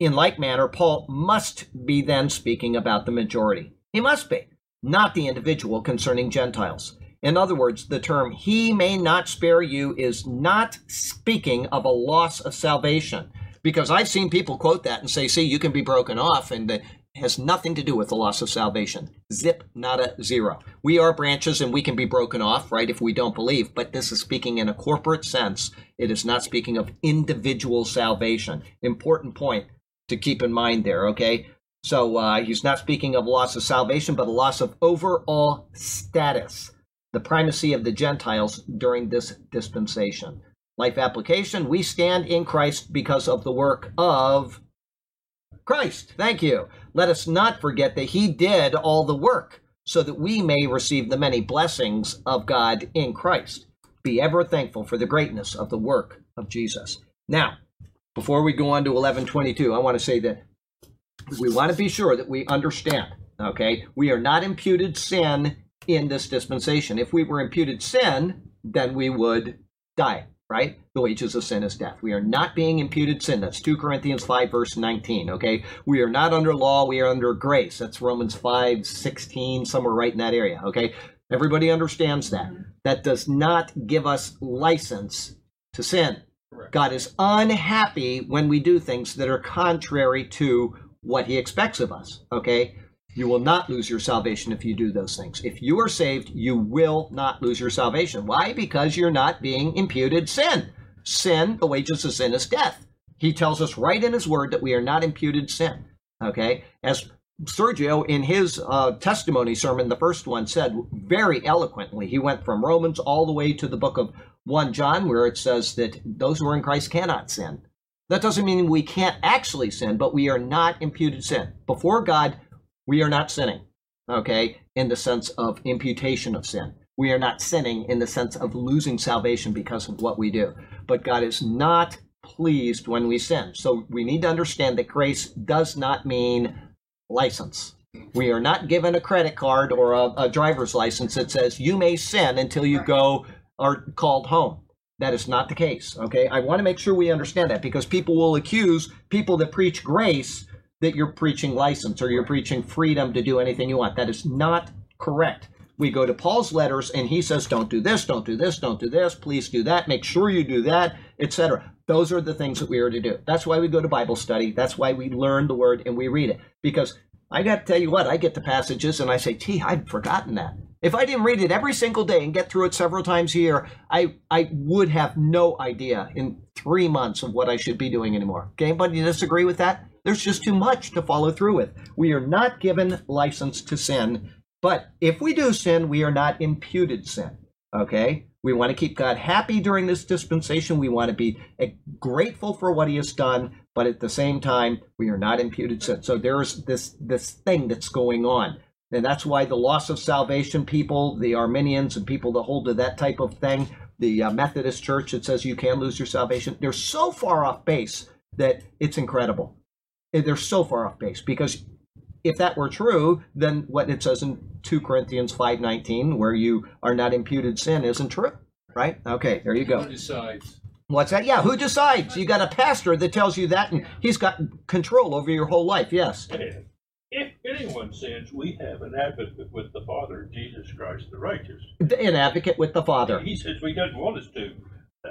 In like manner, Paul must be then speaking about the majority. He must be, not the individual concerning Gentiles. In other words, the term he may not spare you is not speaking of a loss of salvation. Because I've seen people quote that and say, see, you can be broken off, and the, has nothing to do with the loss of salvation. Zip, nada, zero. We are branches and we can be broken off, right, if we don't believe, but this is speaking in a corporate sense. It is not speaking of individual salvation. Important point to keep in mind there, okay? So uh, he's not speaking of loss of salvation, but a loss of overall status, the primacy of the Gentiles during this dispensation. Life application we stand in Christ because of the work of Christ. Thank you. Let us not forget that He did all the work so that we may receive the many blessings of God in Christ. Be ever thankful for the greatness of the work of Jesus. Now, before we go on to 1122, I want to say that we want to be sure that we understand, okay? We are not imputed sin in this dispensation. If we were imputed sin, then we would die right? The wages of sin is death. We are not being imputed sin. That's 2 Corinthians 5, verse 19, okay? We are not under law, we are under grace. That's Romans 5, 16, somewhere right in that area, okay? Everybody understands that. That does not give us license to sin. Correct. God is unhappy when we do things that are contrary to what he expects of us, okay? You will not lose your salvation if you do those things. If you are saved, you will not lose your salvation. Why? Because you're not being imputed sin. Sin, the wages of sin is death. He tells us right in his word that we are not imputed sin. Okay? As Sergio, in his uh, testimony sermon, the first one said very eloquently, he went from Romans all the way to the book of 1 John, where it says that those who are in Christ cannot sin. That doesn't mean we can't actually sin, but we are not imputed sin. Before God, we are not sinning, okay, in the sense of imputation of sin. We are not sinning in the sense of losing salvation because of what we do. But God is not pleased when we sin. So we need to understand that grace does not mean license. We are not given a credit card or a, a driver's license that says you may sin until you go are called home. That is not the case. Okay. I want to make sure we understand that because people will accuse people that preach grace that you're preaching license or you're preaching freedom to do anything you want. That is not correct. We go to Paul's letters and he says, don't do this, don't do this, don't do this, please do that, make sure you do that, etc. Those are the things that we are to do. That's why we go to Bible study. That's why we learn the word and we read it. Because I got to tell you what, I get the passages and I say, gee, I'd forgotten that. If I didn't read it every single day and get through it several times a year, I, I would have no idea in three months of what I should be doing anymore. Okay, anybody disagree with that? There's just too much to follow through with. We are not given license to sin, but if we do sin, we are not imputed sin. Okay? We want to keep God happy during this dispensation. We want to be uh, grateful for what He has done, but at the same time, we are not imputed sin. So there's this this thing that's going on. And that's why the loss of salvation people, the Arminians and people that hold to that type of thing, the uh, Methodist Church that says you can lose your salvation, they're so far off base that it's incredible. They're so far off base because if that were true, then what it says in 2 Corinthians 5:19 where you are not imputed sin isn't true, right? Okay, there you go. Who decides? What's that? Yeah, who decides? You got a pastor that tells you that and he's got control over your whole life. Yes. If anyone sins, we have an advocate with the Father, Jesus Christ the righteous. An advocate with the Father. He says we doesn't want us to.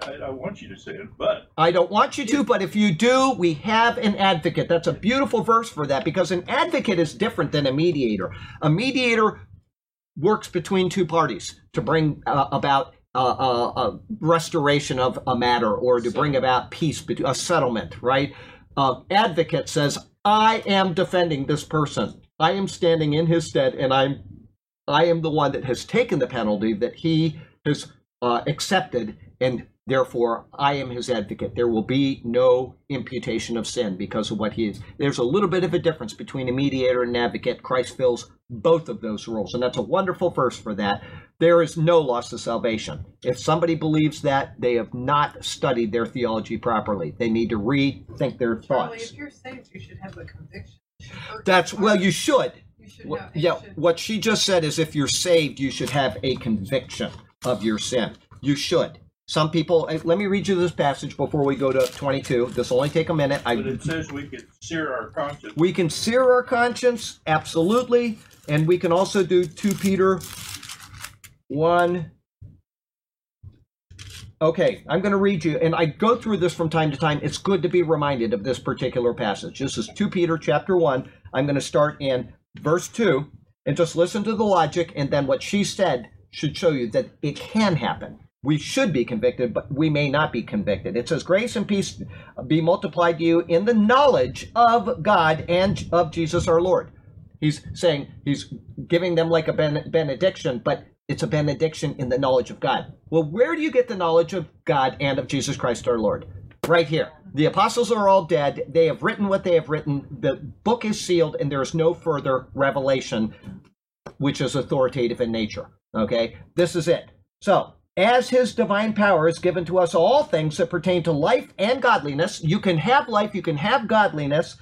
I, I want you to sin, but I don't want you to, but if you do, we have an advocate. That's a beautiful verse for that because an advocate is different than a mediator. A mediator works between two parties to bring uh, about uh, uh, a restoration of a matter or to bring about peace, a settlement, right? Uh, advocate says, I am defending this person. I am standing in his stead, and I'm I am the one that has taken the penalty that he has uh, accepted, and therefore I am his advocate. There will be no imputation of sin because of what he is. There's a little bit of a difference between a mediator and an advocate. Christ fills both of those roles, and that's a wonderful verse for that. There is no loss of salvation. If somebody believes that, they have not studied their theology properly. They need to rethink their Charlie, thoughts. if you're saved, you should have a conviction. You should hurt That's well, you should. You should Well, know. you yeah, should- what she just said is if you're saved, you should have a conviction of your sin. You should. Some people, eh, let me read you this passage before we go to 22. This will only take a minute. but I, it says we can sear our conscience. we can sear our conscience, absolutely. And we can also do 2 Peter 1. Okay, I'm going to read you, and I go through this from time to time. It's good to be reminded of this particular passage. This is 2 Peter chapter 1. I'm going to start in verse 2, and just listen to the logic, and then what she said should show you that it can happen. We should be convicted, but we may not be convicted. It says, Grace and peace be multiplied to you in the knowledge of God and of Jesus our Lord. He's saying, he's giving them like a benediction, but it's a benediction in the knowledge of God. Well, where do you get the knowledge of God and of Jesus Christ our Lord? Right here. The apostles are all dead. They have written what they have written. The book is sealed, and there is no further revelation which is authoritative in nature. Okay? This is it. So, as his divine power is given to us all things that pertain to life and godliness, you can have life, you can have godliness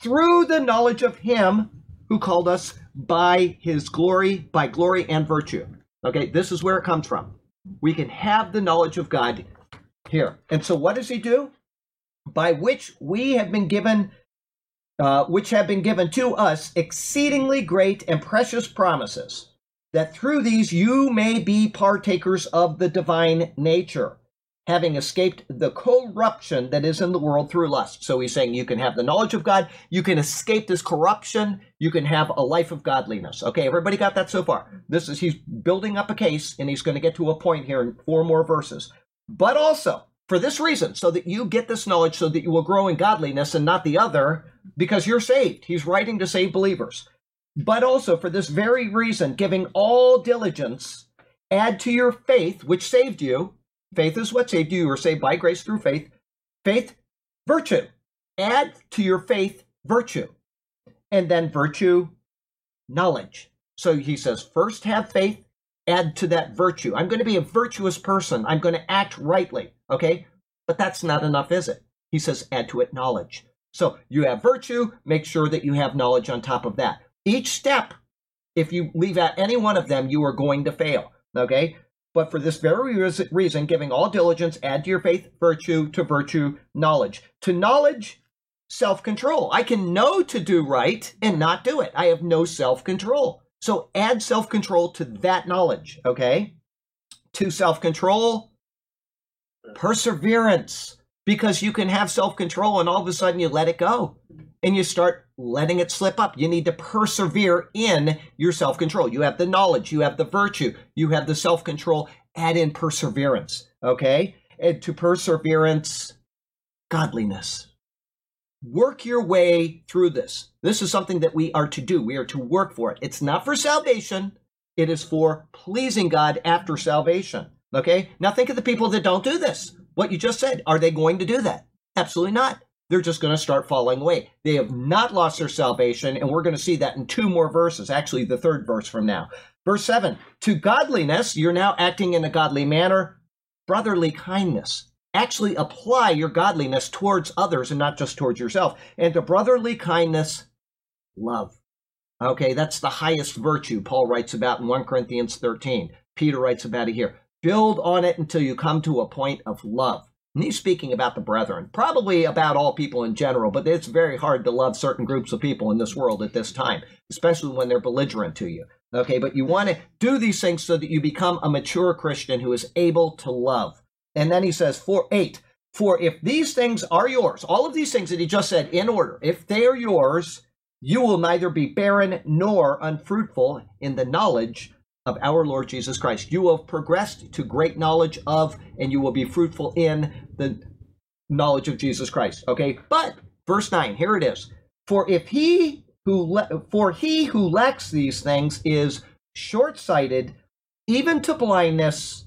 through the knowledge of him who called us by his glory, by glory and virtue. Okay, this is where it comes from. We can have the knowledge of God here. And so, what does he do? By which we have been given uh, which have been given to us exceedingly great and precious promises, that through these you may be partakers of the divine nature, having escaped the corruption that is in the world through lust. So he's saying you can have the knowledge of God, you can escape this corruption, you can have a life of godliness. Okay, everybody got that so far? This is he's building up a case, and he's going to get to a point here in four more verses. But also, for this reason, so that you get this knowledge, so that you will grow in godliness and not the other, because you're saved. He's writing to save believers. But also for this very reason, giving all diligence, add to your faith, which saved you. Faith is what saved you. You were saved by grace through faith. Faith, virtue. Add to your faith virtue. And then virtue, knowledge. So he says, first have faith, add to that virtue. I'm going to be a virtuous person. I'm going to act rightly. Okay? But that's not enough, is it? He says, add to it knowledge. So you have virtue, make sure that you have knowledge on top of that. Each step, if you leave out any one of them, you are going to fail. Okay? But for this very reason, giving all diligence, add to your faith virtue, to virtue, knowledge. To knowledge, self control. I can know to do right and not do it. I have no self control. So add self control to that knowledge. Okay? To self control, perseverance because you can have self control and all of a sudden you let it go and you start letting it slip up. You need to persevere in your self control. You have the knowledge, you have the virtue, you have the self control. Add in perseverance, okay? And to perseverance, godliness. Work your way through this. This is something that we are to do. We are to work for it. It's not for salvation, it is for pleasing God after salvation. Okay? Now think of the people that don't do this. What you just said. Are they going to do that? Absolutely not. They're just going to start falling away. They have not lost their salvation, and we're going to see that in two more verses, actually, the third verse from now. Verse 7 To godliness, you're now acting in a godly manner, brotherly kindness. Actually, apply your godliness towards others and not just towards yourself. And to brotherly kindness, love. Okay, that's the highest virtue Paul writes about in 1 Corinthians 13. Peter writes about it here. Build on it until you come to a point of love. And he's speaking about the brethren, probably about all people in general, but it's very hard to love certain groups of people in this world at this time, especially when they're belligerent to you. Okay, but you want to do these things so that you become a mature Christian who is able to love. And then he says, for eight, for if these things are yours, all of these things that he just said in order, if they are yours, you will neither be barren nor unfruitful in the knowledge of our Lord Jesus Christ. You will have progressed to great knowledge of, and you will be fruitful in the knowledge of Jesus Christ. Okay, but verse 9, here it is. For if he who for he who lacks these things is short-sighted even to blindness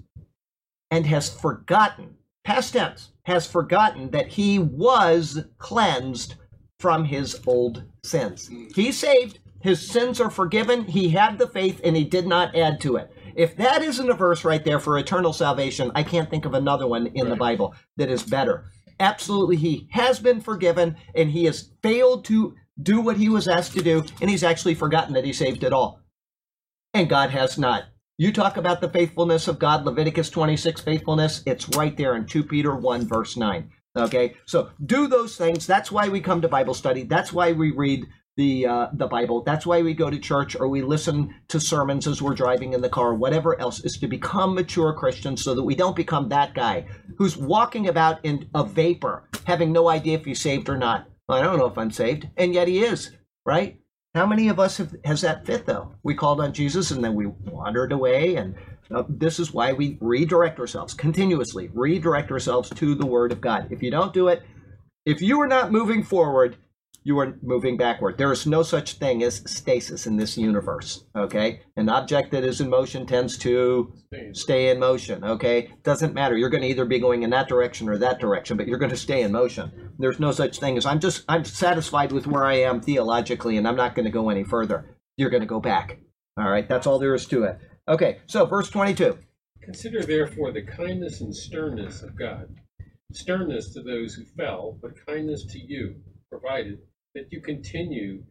and has forgotten past tense has forgotten that he was cleansed from his old sins he's saved his sins are forgiven. He had the faith and he did not add to it. If that isn't a verse right there for eternal salvation i can't think of another one in the bible that is better. Absolutely he has been forgiven and he has failed to do what he was asked to do and he's actually forgotten that he saved it all. And god has not. You talk about the faithfulness of god leviticus 26 faithfulness it's right there in 2 peter 1 verse 9 okay? So do those things. That's why we come to bible study. That's why we read the uh, the bible. That's why we go to church or we listen to sermons as we're driving in the car whatever else is to become mature christians so that we don't become that guy who's walking about in a vapor having no idea if he's saved or not. I don't know if i'm saved and yet he is right? How many of us have, has that fit though? We called on jesus and then we wandered away and uh, this is why we redirect ourselves continuously redirect ourselves to the word of god. If you don't do it if you are not moving forward you are moving backward. There is no such thing as stasis in this universe. Okay, an object that is in motion tends to Stay. stay in motion. Okay, doesn't matter. You're going to either be going in that direction or that direction, but you're going to stay in motion. There's no such thing as I'm just I'm satisfied with where I am theologically, and I'm not going to go any further. You're going to go back. All right, that's all there is to it. Okay, so verse 22. Consider therefore the kindness and sternness of God. Sternness to those who fell, but kindness to you, provided that you continue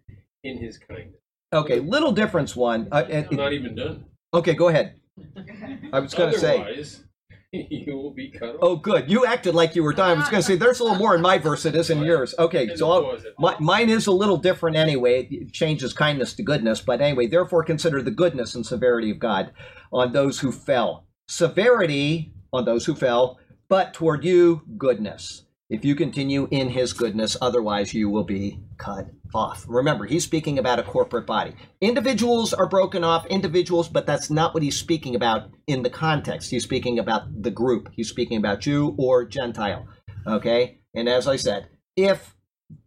in his kindness. Okay, little difference. One. Uh, I'm not even done. okay, go ahead. I was going to say. Otherwise, you will be cut off. Oh, good. You acted like you were done. I was going to say there's a little more in my verse than is in yours. Okay, so I'll, my, mine is a little different anyway. It changes kindness to goodness, but anyway, therefore consider the goodness and severity of God on those who fell. Severity on those who fell, but toward you, goodness. If you continue in his goodness, otherwise you will be cut off. Remember, he's speaking about a corporate body. Individuals are broken off, individuals, but that's not what he's speaking about in the context. He's speaking about the group. He's speaking about Jew or Gentile. Okay? And as I said, if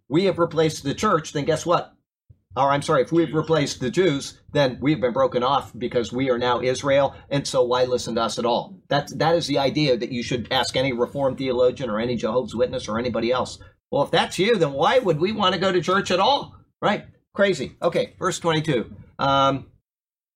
we have replaced the church, then guess what? Or I'm sorry, if we've replaced the Jews, then we've been broken off because we are now Israel, and so why listen to us at all? That that is the idea that you should ask any Reformed theologian or any Jehovah's Witness or anybody else. Well, if that's you, then why would we want to go to church at all? Right? Crazy. Okay, verse 22. Um,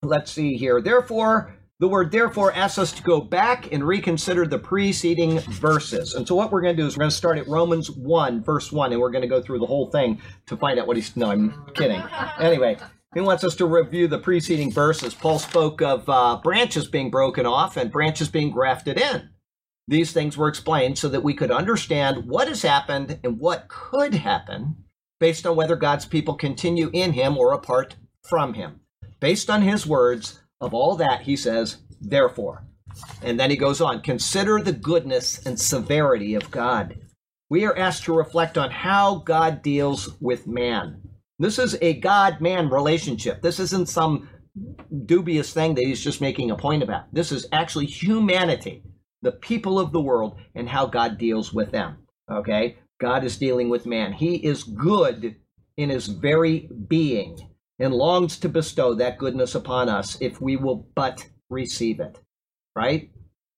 let's see here. Therefore, the word therefore asks us to go back and reconsider the preceding verses. And so what we're going to do is we're going to start at Romans 1, verse 1, and we're going to go through the whole thing to find out what he's. No, I'm kidding. Anyway, he wants us to review the preceding verses. Paul spoke of uh, branches being broken off and branches being grafted in. These things were explained so that we could understand what has happened and what could happen based on whether God's people continue in him or apart from him. Based on his words, of all that, he says, therefore. And then he goes on, consider the goodness and severity of God. We are asked to reflect on how God deals with man. This is a God man relationship. This isn't some dubious thing that he's just making a point about. This is actually humanity, the people of the world, and how God deals with them. Okay? God is dealing with man. He is good in his very being and longs to bestow that goodness upon us if we will but receive it. Right?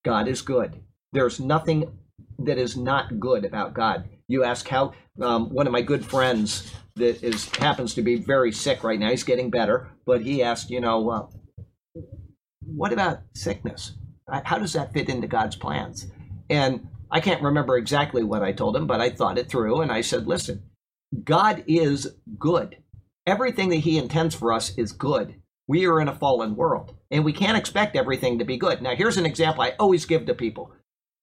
God is good. There's nothing that is not good about God. You ask how um, one of my good friends that is happens to be very sick right now. He's getting better, but he asked, you know, uh, what about sickness? How does that fit into God's plans? And I can't remember exactly what I told him, but I thought it through and I said, listen, God is good. Everything that He intends for us is good. We are in a fallen world, and we can't expect everything to be good. Now, here's an example I always give to people.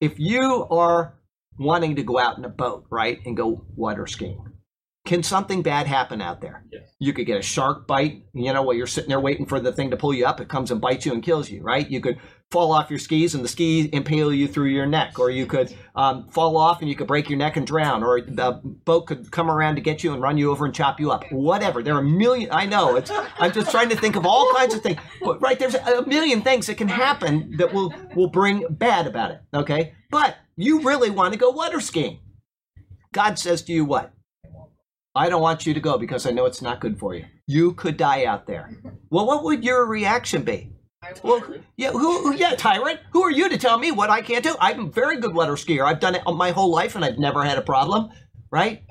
If you are wanting to go out in a boat, right, and go water skiing, can something bad happen out there? Yes. You could get a shark bite, you know, while you're sitting there waiting for the thing to pull you up, it comes and bites you and kills you, right? You could fall off your skis and the skis impale you through your neck, or you could um, fall off and you could break your neck and drown, or the boat could come around to get you and run you over and chop you up. Whatever. There are a million. I know. It's. I'm just trying to think of all kinds of things. But, right. There's a million things that can happen that will will bring bad about it. Okay. But you really want to go water skiing. God says to you what? I don't want you to go because I know it's not good for you. You could die out there. Well, what would your reaction be? Well, yeah, who, yeah, tyrant. Who are you to tell me what I can't do? I'm a very good water skier. I've done it my whole life, and I've never had a problem. Right?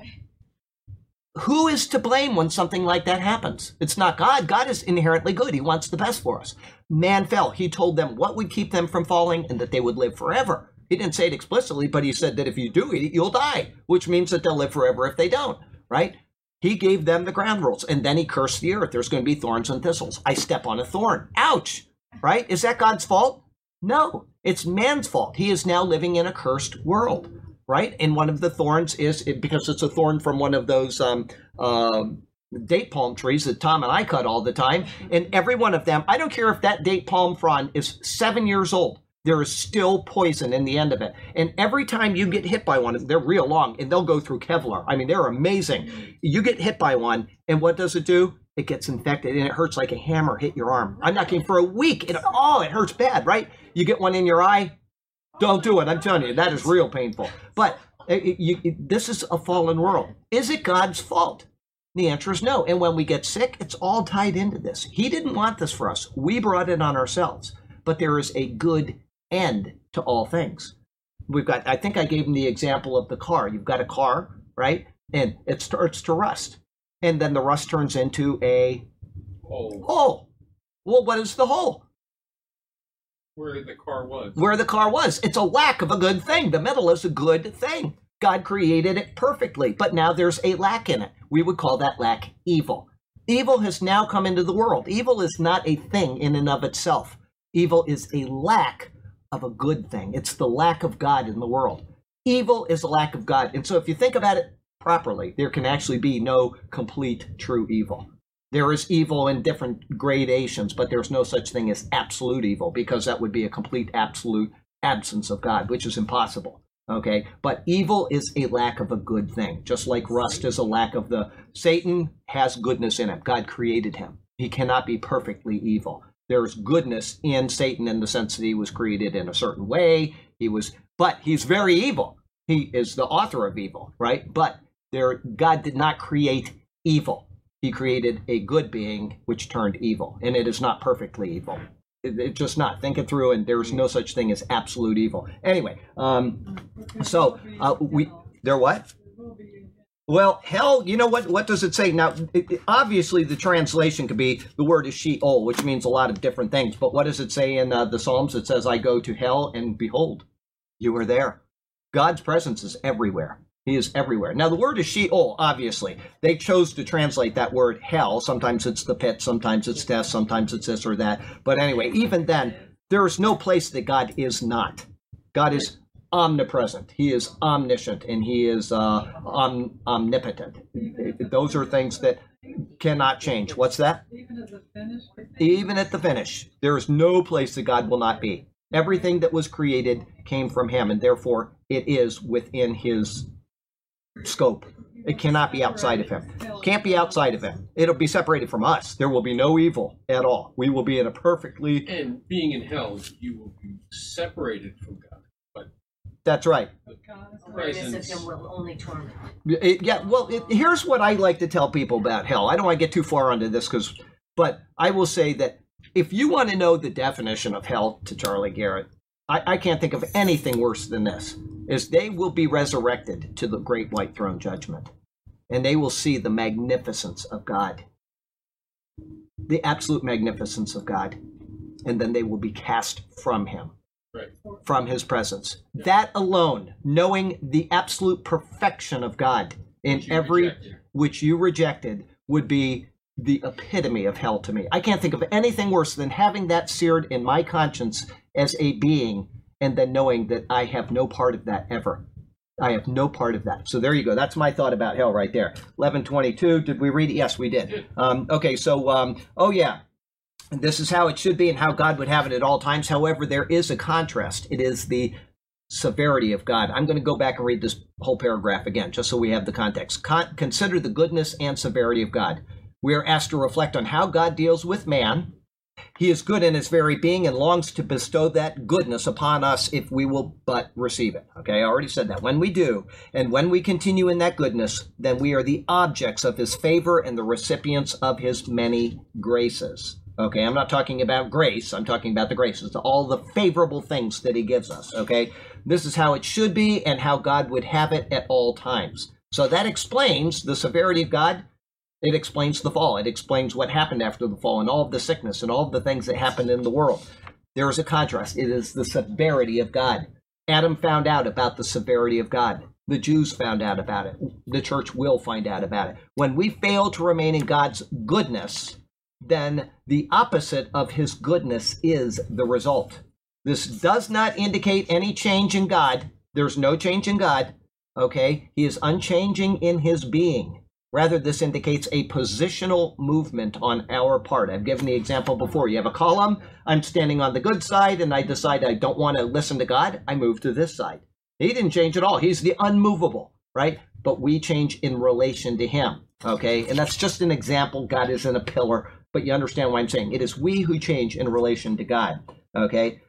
Who is to blame when something like that happens? It's not God. God is inherently good. He wants the best for us. Man fell. He told them what would keep them from falling and that they would live forever. He didn't say it explicitly, but he said that if you do it, you'll die, which means that they'll live forever if they don't. Right? He gave them the ground rules, and then he cursed the earth. There's going to be thorns and thistles. I step on a thorn. Ouch! Right? Is that God's fault? No, it's man's fault. He is now living in a cursed world, right? And one of the thorns is because it's a thorn from one of those um, um, date palm trees that Tom and I cut all the time. And every one of them, I don't care if that date palm frond is seven years old. There is still poison in the end of it. And every time you get hit by one, they're real long and they'll go through Kevlar. I mean, they're amazing. You get hit by one, and what does it do? It gets infected and it hurts like a hammer hit your arm. I'm not kidding. For a week, it, oh, it hurts bad, right? You get one in your eye, don't do it. I'm telling you, that is real painful. But it, you, it- this is a fallen world. Is it God's fault? The answer is no. And when we get sick, it's all tied into this. He didn't want this for us. We brought it on ourselves. But there is a good end to all things. We've got, I think I gave him the example of the car. You've got a car, right? And it starts to rust. And then the rust turns into a Oh, hole. Well, what is the hole? where the car was. where the car was. It's a lack of a good thing. The metal is a good thing. God created it perfectly, but now there's a lack in it. We would call that lack evil. Evil has now come into the world. Evil is not a thing in and of itself. Evil is a lack of a good thing. It's the lack of God in the world. Evil is a lack of God. And so if you think about it properly, there can actually be no complete true evil. There is evil in different gradations, but there's no such thing as absolute evil because that would be a complete absolute absence of God, which is impossible. Okay, but evil is a lack of a good thing, just like rust is a lack of the. Satan has goodness in him. God created him. He cannot be perfectly evil. There is goodness in Satan in the sense that he was created in a certain way. He was, but he's very evil. He is the author of evil, right? But there, God did not create evil. He created a good being which turned evil, and it is not perfectly evil. It, it's just not. Think it through, and there's no such thing as absolute evil. Anyway, um, so uh, we there what? Well, hell, you know what? What does it say now? It, it- obviously, the translation could be the word is Sheol, which means a lot of different things. But what does it say in uh, the Psalms? It says, "I go to hell, and behold, you are there." God's presence is everywhere. He is everywhere. Now, the word is Sheol, obviously. They chose to translate that word hell. Sometimes it's the pit, sometimes it's death, sometimes it's this or that. But anyway, even then, there is no place that God is not. God is omnipresent. He is omniscient, and He is uh, om- omnipotent. Those are things that cannot change. What's that? Even at the finish, even at the finish, there is no place that God will not be. Everything that was created came from Him, and therefore it is within His scope. It cannot be outside of Him. Can't be outside of Him. It'll be separated from us. There will be no evil at all. We will be in a perfectly. And being in hell, you will be separated from God. But That's right. God is Awareness of presence. him will only torment. It- yeah. Well, it, here's what I like to tell people about hell. I don't want to get too far onto this because, but I will say that if you want to know the definition of hell to Charlie Garrett, I, I can't think of anything worse than this. Is they will be resurrected to the great white throne judgment, and they will see the magnificence of God, the absolute magnificence of God, and then they will be cast from Him Right. from his presence. That alone, knowing the absolute perfection of God in Which every rejected. which you rejected would be the epitome of hell to me. I can't think of anything worse than having that seared in my conscience as a being and then knowing that I have no part of that ever. I have no part of that. So there you go. That's my thought about hell right there. 1122. Did we read it? Yes, we did. Um, okay, so, um, oh yeah. This is how it should be and how God would have it at all times. However, there is a contrast. It is the severity of God. I'm going to go back and read this whole paragraph again, just so we have the context. Con- consider the goodness and severity of God. We are asked to reflect on how God deals with man. He is good in his very being and longs to bestow that goodness upon us if we will but receive it. Okay, I already said that. When we do, and when we continue in that goodness, then we are the objects of his favor and the recipients of his many graces. Okay, I'm not talking about grace, I'm talking about the graces, all the favorable things that he gives us. Okay, this is how it should be and how God would have it at all times. So that explains the severity of God. It explains the fall. It explains what happened after the fall and all of the sickness and all of the things that happened in the world. There is a contrast. It is the severity of God. Adam found out about the severity of God. The Jews found out about it. The church will find out about it. When we fail to remain in God's goodness, then the opposite of his goodness is the result. This does not indicate any change in God. There's no change in God. Okay? He is unchanging in his being. Rather, this indicates a positional movement on our part. I've given the example before. You have a column. I'm standing on the good side, and I decide I don't want to listen to God. I move to this side. He didn't change at all. He's the unmovable, right? But we change in relation to him. Okay? And that's just an example. God isn't a pillar, but you understand what I'm saying. It is we who change in relation to God. Okay?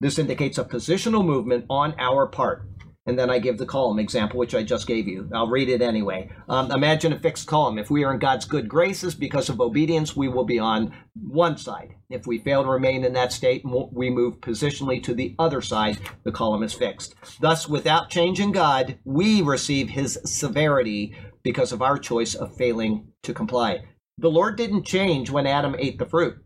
This indicates a positional movement on our part. And then I give the column example, which I just gave you. I'll read it anyway. Um, imagine a fixed column. If we are in God's good graces because of obedience, we will be on one side. If we fail to remain in that state, we move positionally to the other side. The column is fixed. Thus, without change in God, we receive his severity because of our choice of failing to comply. The Lord didn't change when Adam ate the fruit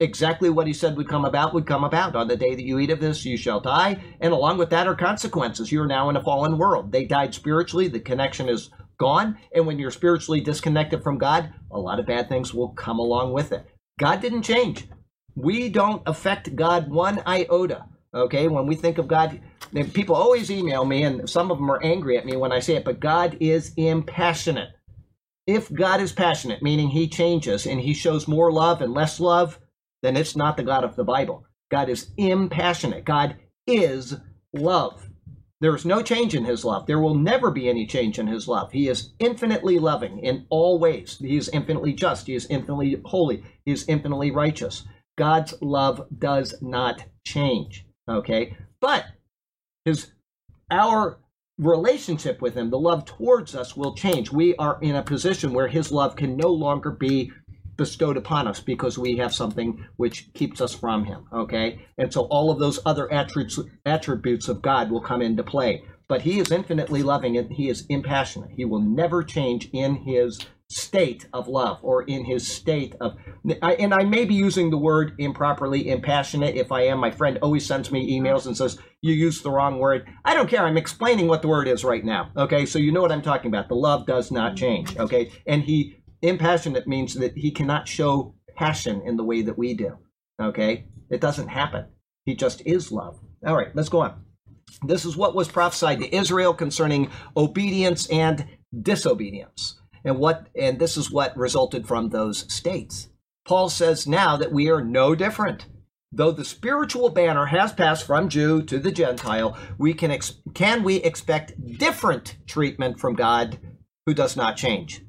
exactly what he said would come about would come about. On the day that you eat of this, you shall die. And along with that are consequences. You are now in a fallen world. They died spiritually. The connection is gone. And when you're spiritually disconnected from God, a lot of bad things will come along with it. God didn't change. We don't affect God one iota. Okay, when we think of God, people always email me, and some of them are angry at me when I say it, but God is impassionate. If God is passionate, meaning he changes and he shows more love and less love, then it's not the God of the Bible. God is impassionate. God is love. There is no change in his love. There will never be any change in his love. He is infinitely loving in all ways. He is infinitely just. He is infinitely holy. He is infinitely righteous. God's love does not change. Okay? But his our relationship with him, the love towards us will change. We are in a position where his love can no longer be bestowed upon us because we have something which keeps us from him okay? And so all of those other attributes attributes of god will come into play. But he is infinitely loving and he is impassionate. He will never change in his state of love or in his state of and i may be using the word improperly impassionate if i am. My friend always sends me emails and says you used the wrong word. I don't care. I'm explaining what the word is right now okay? So you know what i'm talking about. The love does not mm-hmm. change okay? And he impassionate means that he cannot show passion in the way that we do. Okay? It doesn't happen. He just is love. All right, let's go on. This is what was prophesied to Israel concerning obedience and disobedience. And what and this is what resulted from those states. Paul says now that we are no different. Though the spiritual banner has passed from Jew to the Gentile, we can ex- can we expect different treatment from God who does not change?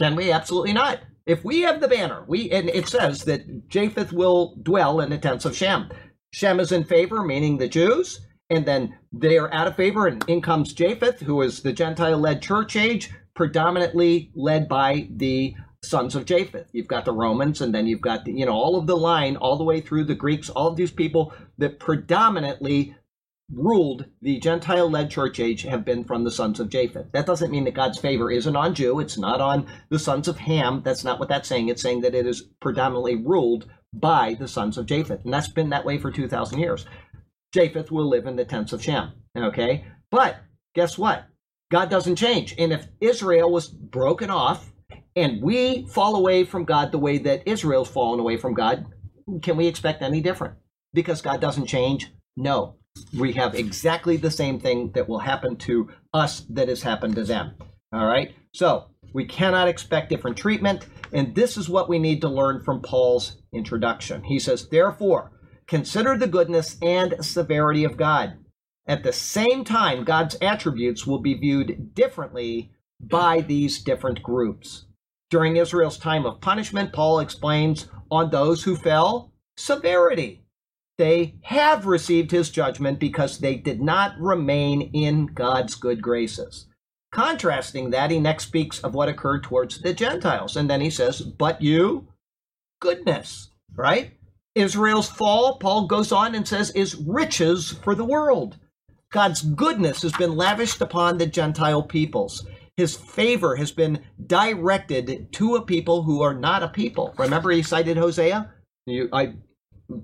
Can we? Absolutely not. If we have the banner, we and it says that Japheth will dwell in the tents of Shem. Shem is in favor, meaning the Jews, and then they are out of favor, and in comes Japheth, who is the Gentile-led church age, predominantly led by the sons of Japheth. You've got the Romans, and then you've got the, you know all of the line all the way through the Greeks. All of these people that predominantly ruled the Gentile-led church age have been from the sons of Japheth. That doesn't mean that God's favor isn't on Jew. It's not on the sons of Ham. That's not what that's saying. It's saying that it is predominantly ruled by the sons of Japheth, and that's been that way for two thousand years. Japheth will live in the tents of Shem. Okay, but guess what? God doesn't change, and if Israel was broken off and we fall away from God the way that Israel's fallen away from God, can we expect any different? Because God doesn't change? No. We have exactly the same thing that will happen to us that has happened to them. All right? So we cannot expect different treatment. And this is what we need to learn from Paul's introduction. He says, Therefore, consider the goodness and severity of God. At the same time, God's attributes will be viewed differently by these different groups. During Israel's time of punishment, Paul explains on those who fell severity. They have received his judgment because they did not remain in God's good graces. Contrasting that, he next speaks of what occurred towards the Gentiles. And then he says, But you, goodness, right? Israel's fall, Paul goes on and says, is riches for the world. God's goodness has been lavished upon the Gentile peoples. His favor has been directed to a people who are not a people. Remember, he cited Hosea? You, I,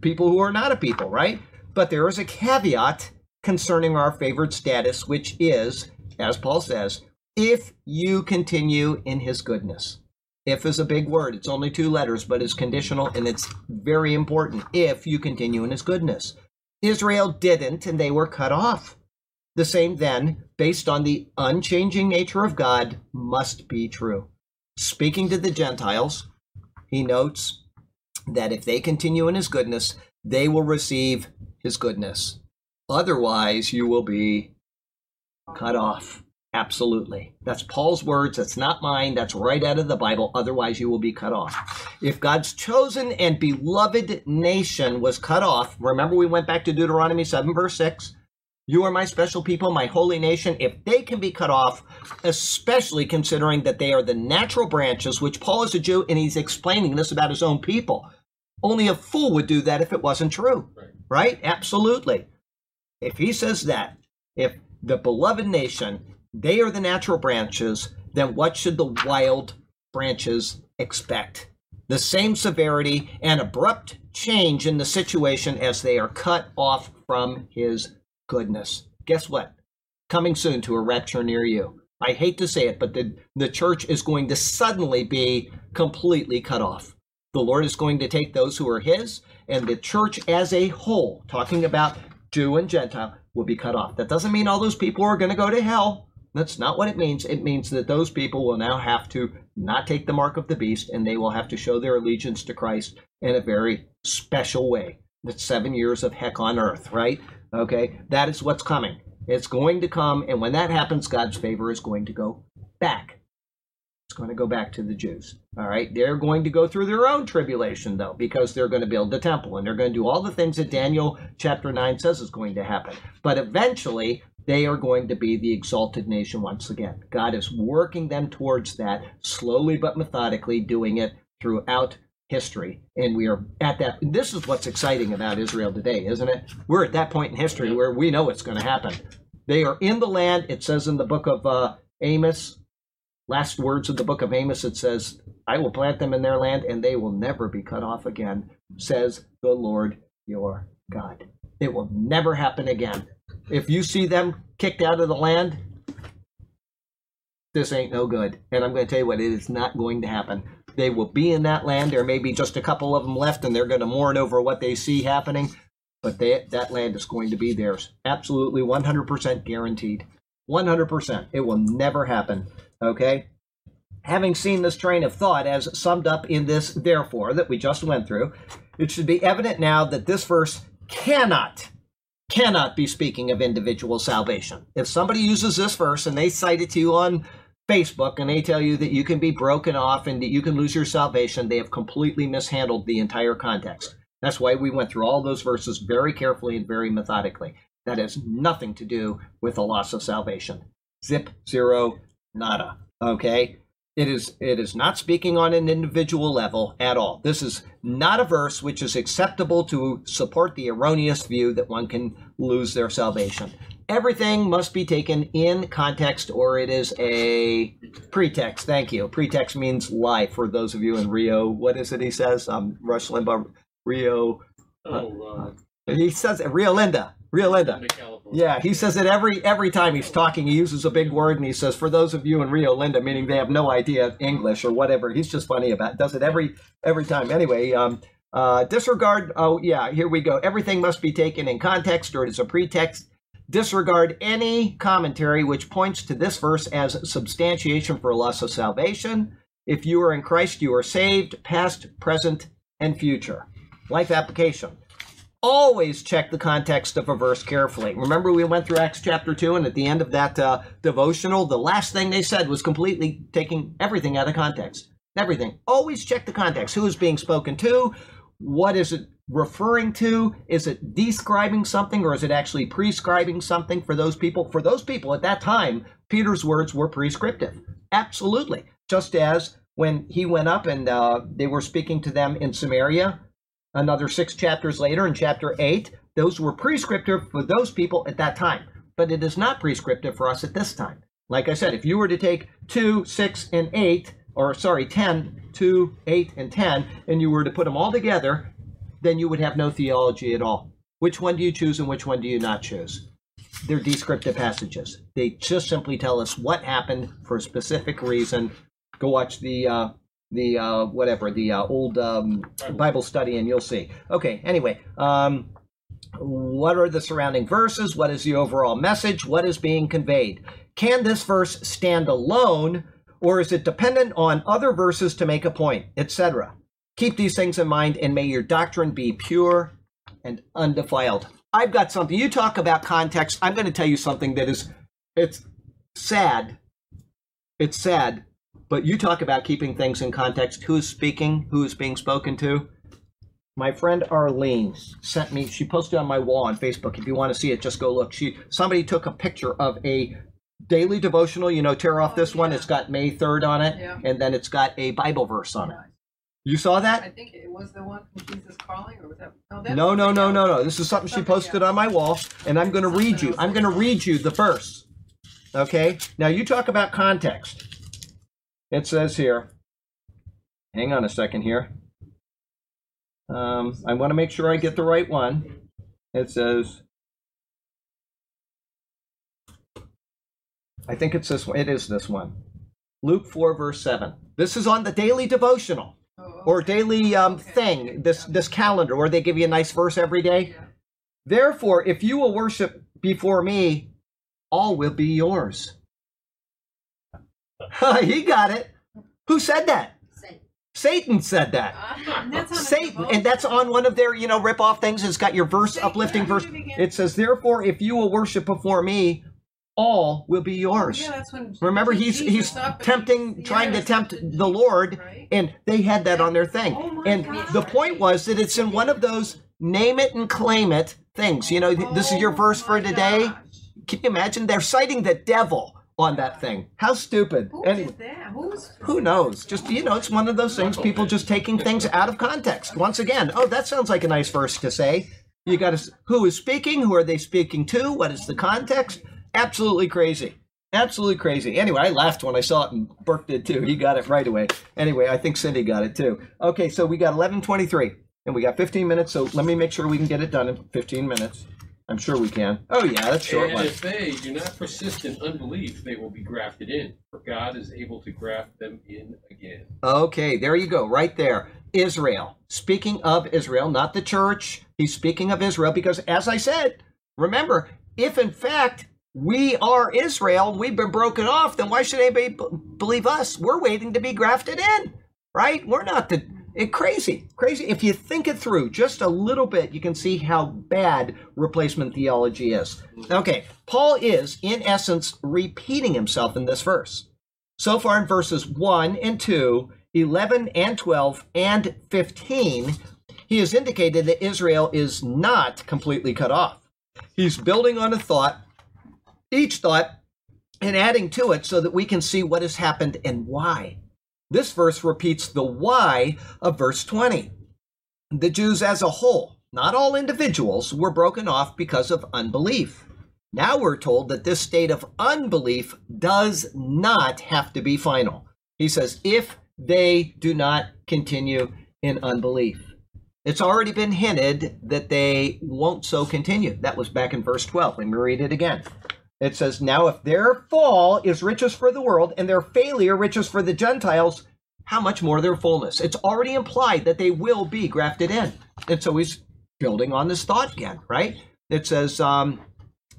people who are not a people, right? But there is a caveat concerning our favored status, which is, as Paul says, if you continue in his goodness. If is a big word. It's only two letters, but it's conditional and it's very important. If you continue in his goodness. Israel didn't, and they were cut off. The same then, based on the unchanging nature of God, must be true. Speaking to the Gentiles, he notes that if they continue in his goodness, they will receive his goodness. Otherwise, you will be cut off. Absolutely. That's Paul's words. That's not mine. That's right out of the Bible. Otherwise, you will be cut off. If God's chosen and beloved nation was cut off, remember we went back to Deuteronomy 7, verse 6. You are my special people, my holy nation. If they can be cut off, especially considering that they are the natural branches, which Paul is a Jew and he's explaining this about his own people. Only a fool would do that if it wasn't true. Right. right? Absolutely. If he says that, if the beloved nation they are the natural branches, then what should the wild branches expect? The same severity and abrupt change in the situation as they are cut off from his goodness. Guess what? Coming soon to a rapture near you. I hate to say it, but the, the church is going to suddenly be completely cut off. The Lord is going to take those who are his, and the church as a whole, talking about Jew and Gentile, will be cut off. That doesn't mean all those people are going to go to hell. That's not what it means. It means that those people will now have to not take the mark of the beast and they will have to show their allegiance to Christ in a very special way. That's seven years of heck on earth, right? Okay, that is what's coming. It's going to come, and when that happens, God's favor is going to go back. It's going to go back to the Jews. All right, they're going to go through their own tribulation, though, because they're going to build the temple and they're going to do all the things that Daniel chapter 9 says is going to happen. But eventually, they are going to be the exalted nation once again. God is working them towards that slowly but methodically, doing it throughout history. And we are at that. This is what's exciting about Israel today, isn't it? We're at that point in history where we know it's going to happen. They are in the land. It says in the book of uh, Amos, last words of the book of Amos, it says, I will plant them in their land and they will never be cut off again, says the Lord your God. It will never happen again. If you see them kicked out of the land, this ain't no good. And I'm going to tell you what, it is not going to happen. They will be in that land. There may be just a couple of them left, and they're going to mourn over what they see happening. But they, that land is going to be theirs. Absolutely 100% guaranteed. 100%. It will never happen. Okay? Having seen this train of thought as summed up in this therefore that we just went through, it should be evident now that this verse cannot cannot be speaking of individual salvation. If somebody uses this verse and they cite it to you on Facebook and they tell you that you can be broken off and that you can lose your salvation, they have completely mishandled the entire context. That's why we went through all those verses very carefully and very methodically. That has nothing to do with the loss of salvation. Zip, zero, nada. Okay? It is it is not speaking on an individual level at all. This is not a verse which is acceptable to support the erroneous view that one can lose their salvation. Everything must be taken in context or it is a pretext. Thank you. Pretext means lie for those of you in Rio. What is it he says? Um Rush Limbaugh Rio Oh, he says it Rio Linda. Rio Linda. Yeah, he says it every every time he's talking. He uses a big word and he says, "For those of you in Rio Linda," meaning they have no idea English or whatever. He's just funny about. It. Does it every every time. Anyway, um, uh, disregard. Oh yeah, here we go. Everything must be taken in context, or it is a pretext. Disregard any commentary which points to this verse as substantiation for loss of salvation. If you are in Christ, you are saved, past, present, and future. Life application always check the context of a verse carefully. Remember, we went through Acts chapter 2, and at the end of that uh, devotional, the last thing they said was completely taking everything out of context. Everything. Always check the context. Who is being spoken to? What is it referring to? Is it describing something or is it actually prescribing something for those people? For those people at that time, Peter's words were prescriptive. Absolutely. Just as when he went up and uh, they were speaking to them in Samaria, another six chapters later in chapter 8 those were prescriptive for those people at that time. But it is not prescriptive for us at this time. Like i said if you were to take 2 6 and 8 or sorry 10 2 8 and 10 and you were to put them all together then you would have no theology at all. Which one do you choose and which one do you not choose? They're descriptive passages. They just simply tell us what happened for a specific reason. Go watch the uh, the uh, whatever the uh, old um, Bible study, and you'll see. Okay. Anyway, um, what are the surrounding verses? What is the overall message? What is being conveyed? Can this verse stand alone, or is it dependent on other verses to make a point, etc.? Keep these things in mind, and may your doctrine be pure and undefiled. I've got something. You talk about context. I'm going to tell you something that is, it's sad. It's sad but you talk about keeping things in context. Who is speaking? Who is being spoken to? My friend Arlene sent me. She posted on my wall on Facebook. If you want to see it, just go look. She somebody took a picture of a daily devotional. You know, tear off oh, this one. yeah. It's got May third on it, Yeah. and then it's got a Bible verse on it. You saw that? I think it was the one from Jesus Calling, or was that? No, that's No, no, no, no, no. This is something she posted else. on my wall, and I'm going to read you. I'm going to read you the verse. Okay? Now you talk about context. It says here, hang on a second here. Um, I want to make sure I get the right one. It says, I think it's this one. It is this one. Luke 4, verse 7. This is on the daily devotional Oh, or daily um, thing, this, this calendar where they give you a nice verse every day. Therefore, if you will worship before me, all will be yours. he got it. Who said that? Say, Satan said that. Ah, and that's Satan, and that's on one of their, you know, rip-off things. It's got your verse, Satan, uplifting verse. it says, "Therefore, if you will worship before me, all will be yours." Yeah, that's when Remember, he's Jesus he's up tempting, he- trying to tempt the Lord, right? and they had that on their thing. Oh and gosh. the point was that it's in one of those name it and claim it things. You know, th- this is your Oh verse for today. gosh. Can you imagine? They're citing the devil on that thing. How stupid. Who Anyway, did that? Who's who knows? Just you know, it's one of those things. People just taking things out of context. Once again, oh, that sounds like a nice verse to say. You got to who is speaking? Who are they speaking to? What is the context? Absolutely crazy. Absolutely crazy. Anyway, I laughed when I saw it, and Burke did too. He got it right away. Anyway, I think Cindy got it too. Okay, so we got eleven twenty-three, and we got fifteen minutes. So let me make sure we can get it done in fifteen minutes. I'm sure we can. Oh yeah, that's short And if they do not persist in unbelief, they will be grafted in, for God is able to graft them in again. Okay, there you go, right there. Israel. Speaking of Israel, not the church. He's speaking of Israel because, as I said, remember, if in fact we are Israel, we've been broken off, then why should anybody b- believe us? We're waiting to be grafted in, right? We're not the. It, crazy, crazy. If you think it through just a little bit, you can see how bad replacement theology is. Okay, Paul is, in essence, repeating himself in this verse. So far in verses 1 and 2, 11 and 12, and 15, he has indicated that Israel is not completely cut off. He's building on a thought, each thought, and adding to it so that we can see what has happened and why. This verse repeats the why of verse 20. The Jews as a whole, not all individuals, were broken off because of unbelief. Now we're told that this state of unbelief does not have to be final. He says, if they do not continue in unbelief. It's already been hinted that they won't so continue. That was back in verse 12. Let me read it again. It says, Now if their fall is riches for the world and their failure riches for the Gentiles, how much more their fullness? It's already implied that they will be grafted in. And so he's building on this thought again, right? It says, um,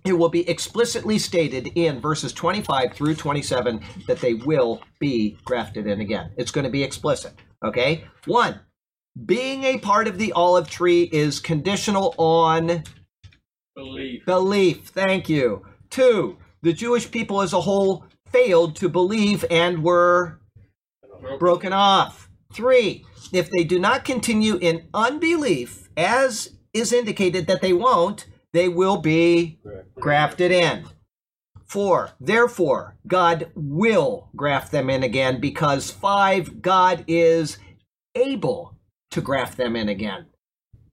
it will be explicitly stated in verses 25 through 27 that they will be grafted in again. It's going to be explicit. Okay? One, being a part of the olive tree is conditional on Belief. belief. Thank you. Two, the Jewish people as a whole failed to believe and were broken off. Three, if they do not continue in unbelief, as is indicated that they won't, they will be grafted in. Four, therefore, God will graft them in again because five, God is able to graft them in again.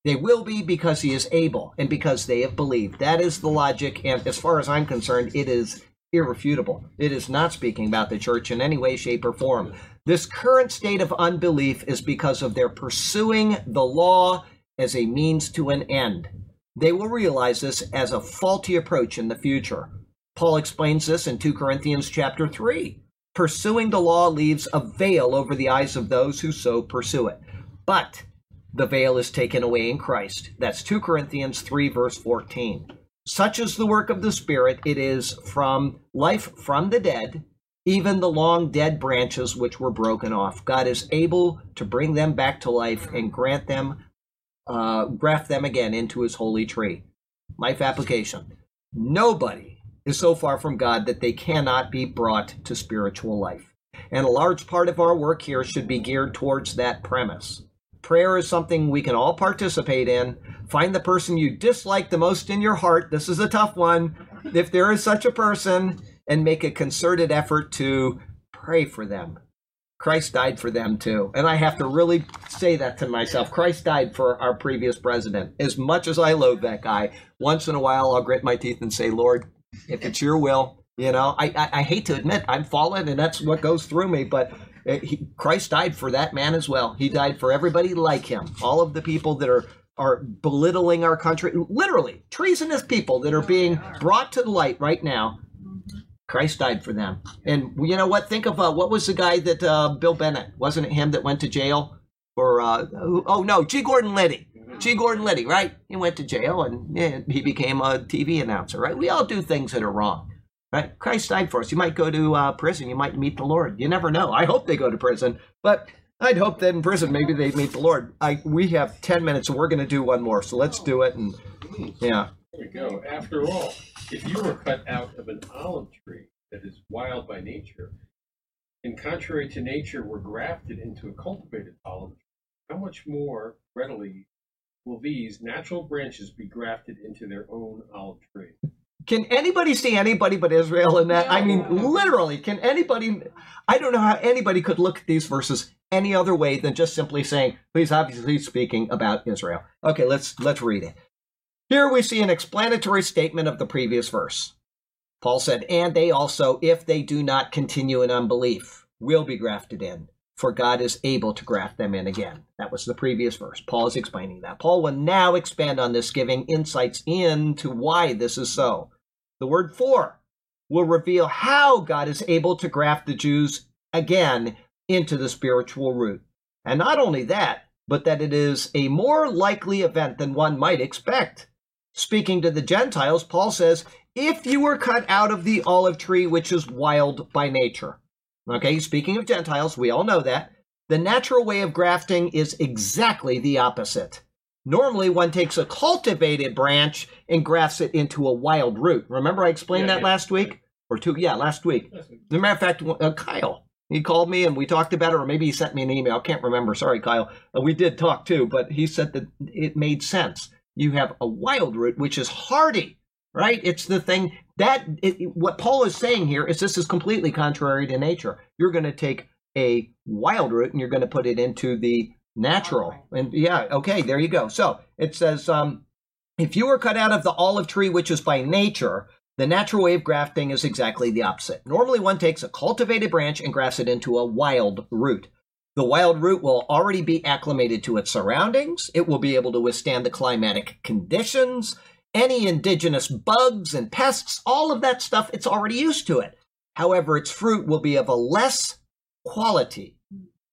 They will be because he is able and because they have believed. That is the logic, and as far as I'm concerned, it is irrefutable. It is not speaking about the church in any way, shape, or form. This current state of unbelief is because of their pursuing the law as a means to an end. They will realize this as a faulty approach in the future. Paul explains this in 2 Corinthians chapter 3. Pursuing the law leaves a veil over the eyes of those who so pursue it. But the veil is taken away in Christ. That's 2 Corinthians 3, verse 14. Such is the work of the Spirit. It is from life from the dead, even the long dead branches which were broken off. God is able to bring them back to life and grant them, uh, graft them again into his holy tree. Life application. Nobody is so far from God that they cannot be brought to spiritual life. And a large part of our work here should be geared towards that premise. Prayer is something we can all participate in. Find the person you dislike the most in your heart. This is a tough one. If there is such a person, and make a concerted effort to pray for them. Christ died for them too. And I have to really say that to myself. Christ died for our previous president. As much as I loathe that guy, once in a while I'll grit my teeth and say, Lord, if it's your will, you know, I, I, I hate to admit I'm fallen and that's what goes through me, but he, Christ died for that man as well. He died for everybody like him. All of the people that are are belittling our country, literally treasonous people that are being brought to the light right now. Christ died for them. And you know what? Think of uh, what was the guy that uh, Bill Bennett wasn't it him that went to jail for? Uh, oh no, G. Gordon Liddy. G. Gordon Liddy, right? He went to jail and yeah, he became a TV announcer, right? We all do things that are wrong, right? Christ died for us. You might go to uh, prison. You might meet the Lord. You never know. I hope they go to prison, but I'd hope that in prison maybe they meet the Lord. I we have ten minutes and we're going to do one more, so let's do it. And yeah, There we go. After all, if you were cut out of an olive tree that is wild by nature, and contrary to nature were grafted into a cultivated olive tree, how much more readily will these natural branches be grafted into their own olive tree? Can anybody see anybody but Israel in that? I mean, literally, can anybody? I don't know how anybody could look at these verses any other way than just simply saying, "He's obviously speaking about Israel." Okay, let's let's read it. Here we see an explanatory statement of the previous verse. Paul said, "And they also, if they do not continue in unbelief, will be grafted in." For God is able to graft them in again. That was the previous verse. Paul is explaining that. Paul will now expand on this, giving insights into why this is so. The word for will reveal how God is able to graft the Jews again into the spiritual root. And not only that, but that it is a more likely event than one might expect. Speaking to the Gentiles, Paul says, If you were cut out of the olive tree which is wild by nature. Okay, speaking of Gentiles, we all know that. The natural way of grafting is exactly the opposite. Normally, one takes a cultivated branch and grafts it into a wild root. Remember, I explained Yeah, that yeah. last week? Or two? Yeah, last week. As a matter of fact, uh, Kyle, he called me and we talked about it, or maybe he sent me an email. I can't remember. Sorry, Kyle. Uh, we did talk too, but he said that it made sense. You have a wild root, which is hardy, right? It's the thing that it, what Paul is saying here is this is completely contrary to nature. You're going to take a wild root and you're going to put it into the natural. And yeah, okay, there you go. So it says, um, if you were cut out of the olive tree, which is by nature, the natural way of grafting is exactly the opposite. Normally, one takes a cultivated branch and grafts it into a wild root. The wild root will already be acclimated to its surroundings. It will be able to withstand the climatic conditions, any indigenous bugs and pests, all of that stuff, it's already used to it. However, its fruit will be of a less quality,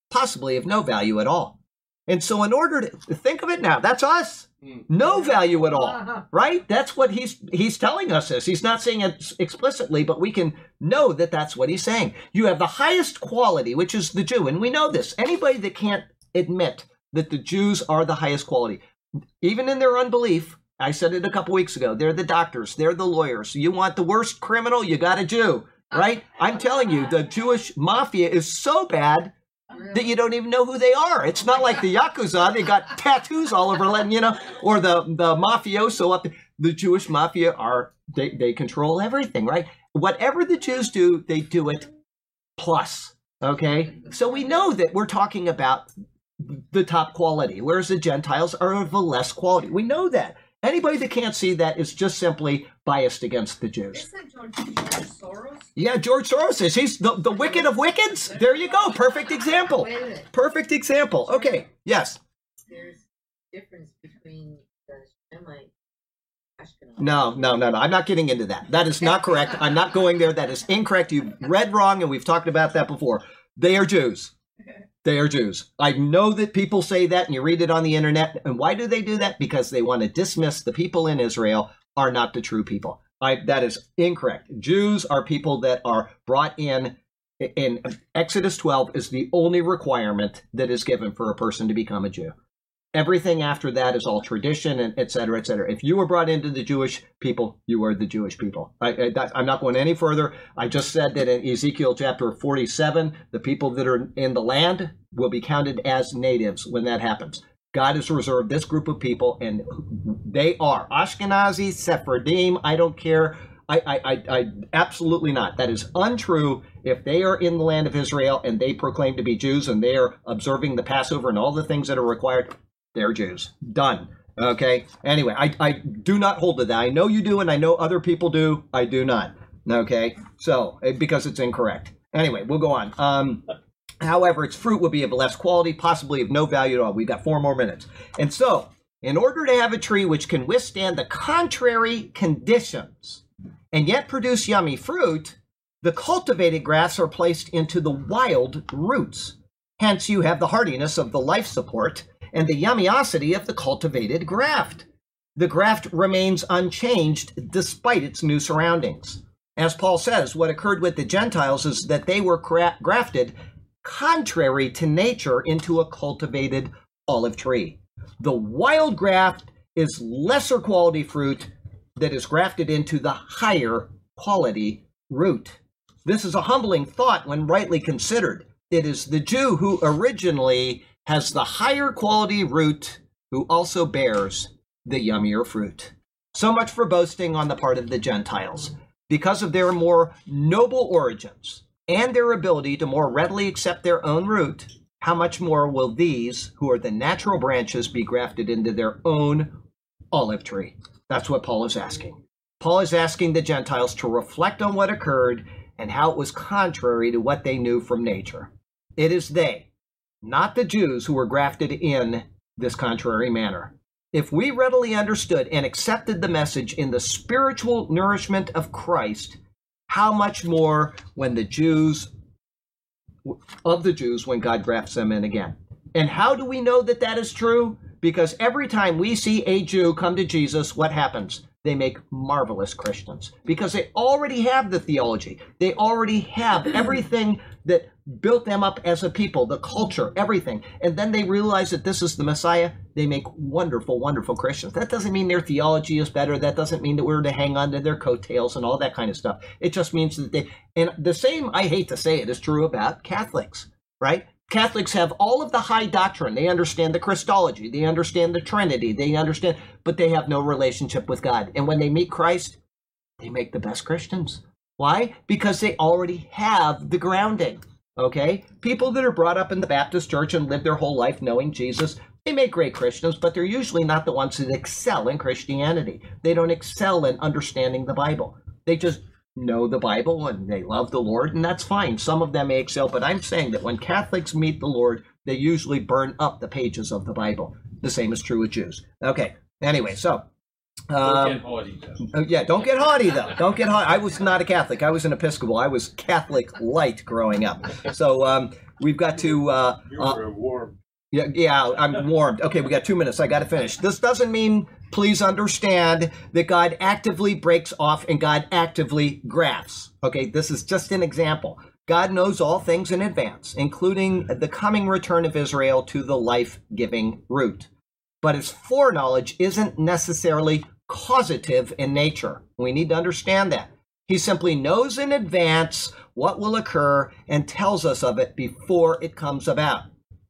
possibly of no value at all. And so, in order to think of it now, that's us. Hmm. No value at all, right? That's what he's he's telling us. This he's not saying it explicitly, but we can know that that's what he's saying. You have the highest quality, which is the Jew, and we know this. Anybody that can't admit that the Jews are the highest quality, even in their unbelief, I said it a couple weeks ago. They're the doctors, they're the lawyers. You want the worst criminal, you got a Jew, right? I'm telling you, the Jewish mafia is so bad that you don't even know who they are. It's not like the yakuza; they got tattoos all over, letting you know, or the the mafioso up. The Jewish mafia are they they control everything, right? Whatever the Jews do, they do it plus. Okay, so we know that we're talking about the top quality, whereas the Gentiles are of a less quality. We know that. Anybody that can't see that is just simply biased against the Jews. Isn't George, George Soros? Yeah, George Soros is. He's the, the wicked of wickeds. There you go. Perfect example. Wait a minute. Perfect example. Okay. Yes. There's difference between the Shemite No, no, no, no. I'm not getting into that. That is not correct. I'm not going there. That is incorrect. You read wrong, and we've talked about that before. They are Jews. They are Jews. I know that people say that, and you read it on the internet. And why do they do that? Because they want to dismiss the people in Israel are not the true people. I, that is incorrect. Jews are people that are brought in. In Exodus 12 is the only requirement that is given for a person to become a Jew. Everything after that is all tradition and et cetera, et cetera. If you were brought into the Jewish people, you are the Jewish people. I, I'm not going any further. I just said that in Ezekiel chapter 47, the people that are in the land will be counted as natives when that happens. God has reserved this group of people, and they are Ashkenazi, Sephardim. I don't care. I, I, I, I absolutely not. That is untrue. If they are in the land of Israel and they proclaim to be Jews and they are observing the Passover and all the things that are required, they're Jews. Done. Okay. Anyway, I, I do not hold to that. I know you do, and I know other people do. I do not. Okay. So eh, because it's incorrect. Anyway, we'll go on. Um, however, its fruit will be of less quality, possibly of no value at all. We've got four more minutes. And so, in order to have a tree which can withstand the contrary conditions and yet produce yummy fruit, the cultivated grafts are placed into the wild roots. Hence, you have the hardiness of the life support and the yummiosity of the cultivated graft. The graft remains unchanged despite its new surroundings. As Paul says, what occurred with the Gentiles is that they were gra- grafted contrary to nature into a cultivated olive tree. The wild graft is lesser quality fruit that is grafted into the higher quality root. This is a humbling thought when rightly considered. It is the Jew who originally has the higher quality root who also bears the yummier fruit. So much for boasting on the part of the Gentiles. Because of their more noble origins and their ability to more readily accept their own root, how much more will these, who are the natural branches, be grafted into their own olive tree? That's what Paul is asking. Paul is asking the Gentiles to reflect on what occurred and how it was contrary to what they knew from nature. It is they, not the Jews, who were grafted in this contrary manner. If we readily understood and accepted the message in the spiritual nourishment of Christ, how much more when the Jews, of the Jews, when God grafts them in again? And how do we know that that is true? Because every time we see a Jew come to Jesus, what happens? They make marvelous Christians because they already have the theology. They already have everything that built them up as a people, the culture, everything. And then they realize that this is the Messiah. They make wonderful, wonderful Christians. That doesn't mean their theology is better. That doesn't mean that we're to hang on to their coattails and all that kind of stuff. It just means that they, and the same, I hate to say it, is true about Catholics, right? Catholics have all of the high doctrine. They understand the Christology, they understand the Trinity, they understand, but they have no relationship with God. And when they meet Christ, they make the best Christians. Why? Because they already have the grounding. Okay? People that are brought up in the Baptist church and live their whole life knowing Jesus, they make great Christians, but they're usually not the ones that excel in Christianity. They don't excel in understanding the Bible. They just know the Bible and they love the Lord, and that's fine. Some of them may excel, but I'm saying that when Catholics meet the Lord, they usually burn up the pages of the Bible. The same is true with Jews. Okay. Anyway, so um, get haughty, though. Oh, yeah, don't get haughty though. Don't get haughty. I was not a Catholic. I was an Episcopal. I was Catholic light growing up. So um, we've got to. Uh, uh, warm. yeah, yeah, I'm warmed. Okay, we got two minutes. I got to finish. This doesn't mean, please understand, that God actively breaks off and God actively grafts. Okay, this is just an example. God knows all things in advance, including the coming return of Israel to the life giving root. But his foreknowledge isn't necessarily causative in nature. We need to understand that. He simply knows in advance what will occur and tells us of it before it comes about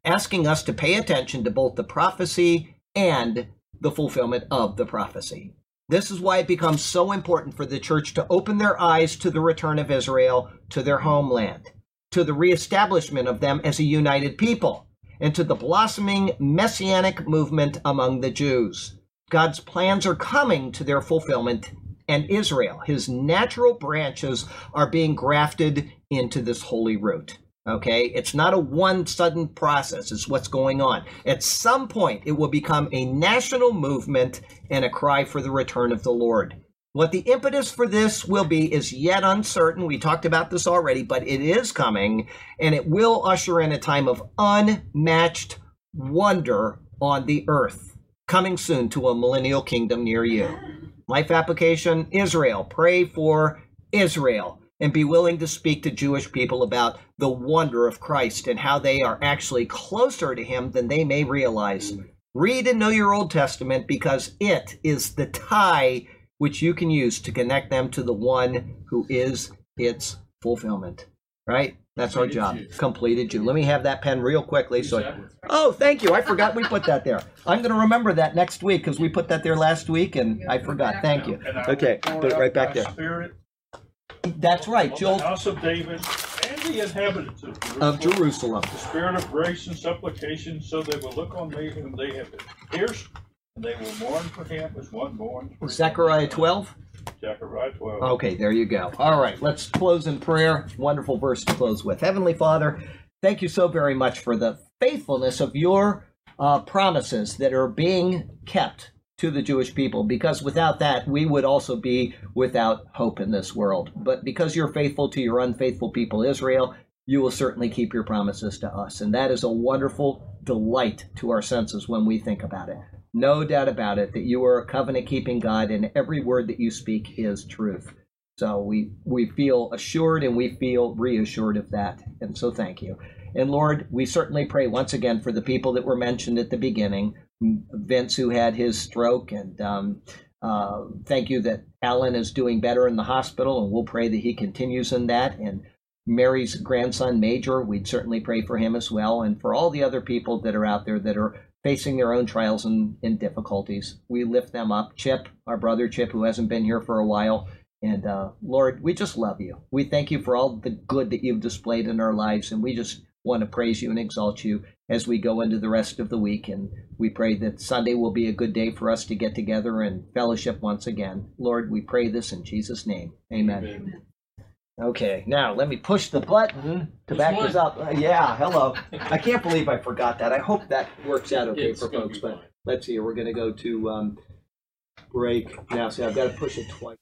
asking us to pay attention to both the prophecy and the fulfillment of the prophecy. This is why it becomes so important for the church to open their eyes to the return of Israel to their homeland, to the reestablishment of them as a united people, and to the blossoming messianic movement among the Jews. God's plans are coming to their fulfillment, and Israel, his natural branches, are being grafted into this holy root. Okay, it's not a one sudden process, it's what's going on. At some point, it will become a national movement and a cry for the return of the Lord. What the impetus for this will be is yet uncertain. We talked about this already, but it is coming, and it will usher in a time of unmatched wonder on the earth. Coming soon to a millennial kingdom near you. Life application Israel. Pray for Israel and be willing to speak to Jewish people about the wonder of Christ and how they are actually closer to Him than they may realize. Read and know your Old Testament because it is the tie which you can use to connect them to the one who is its fulfillment. Right? That's our job. Jew. Completed Jew. Let me have that pen real quickly. So, Use that. oh, thank you. I forgot we put that there. I'm going to remember that next week because we put that there last week and I forgot. Thank you. Okay, put it right back there. Spirit That's right, on Joel the house of David and the inhabitants of Jerusalem. of Jerusalem. The spirit of grace and supplication, so they will look on me whom they have pierced, and they will mourn for him as one mourns for Zechariah 12. Zechariah 12. Okay, there you go. All right, let's close in prayer. Wonderful verse to close with. Heavenly Father, thank you so very much for the faithfulness of your uh, promises that are being kept to the Jewish people, because without that, we would also be without hope in this world. But because you're faithful to your unfaithful people, Israel, you will certainly keep your promises to us. And that is a wonderful delight to our senses when we think about it. No doubt about it that you are a covenant keeping God, and every word that you speak is truth. So we we feel assured and we feel reassured of that. And so thank you. And Lord, we certainly pray once again for the people that were mentioned at the beginning. Vince, who had his stroke, and um, uh, thank you that Alan is doing better in the hospital, and we'll pray that he continues in that. And Mary's grandson, Major, we'd certainly pray for him as well, and for all the other people that are out there that are facing their own trials and, and difficulties. We lift them up. Chip, our brother Chip, who hasn't been here for a while. And uh, Lord, we just love you. We thank you for all the good that you've displayed in our lives, and we just want to praise you and exalt you as we go into the rest of the week. And we pray that Sunday will be a good day for us to get together and fellowship once again. Lord, we pray this in Jesus' name. Amen. Amen. Okay, now let me push the button to back this up. Uh, yeah, hello. I can't believe I forgot that. I hope that works out okay It's for gonna folks. be But fine. let's see, we're going to go to um, break now. See, I've got to push it twice.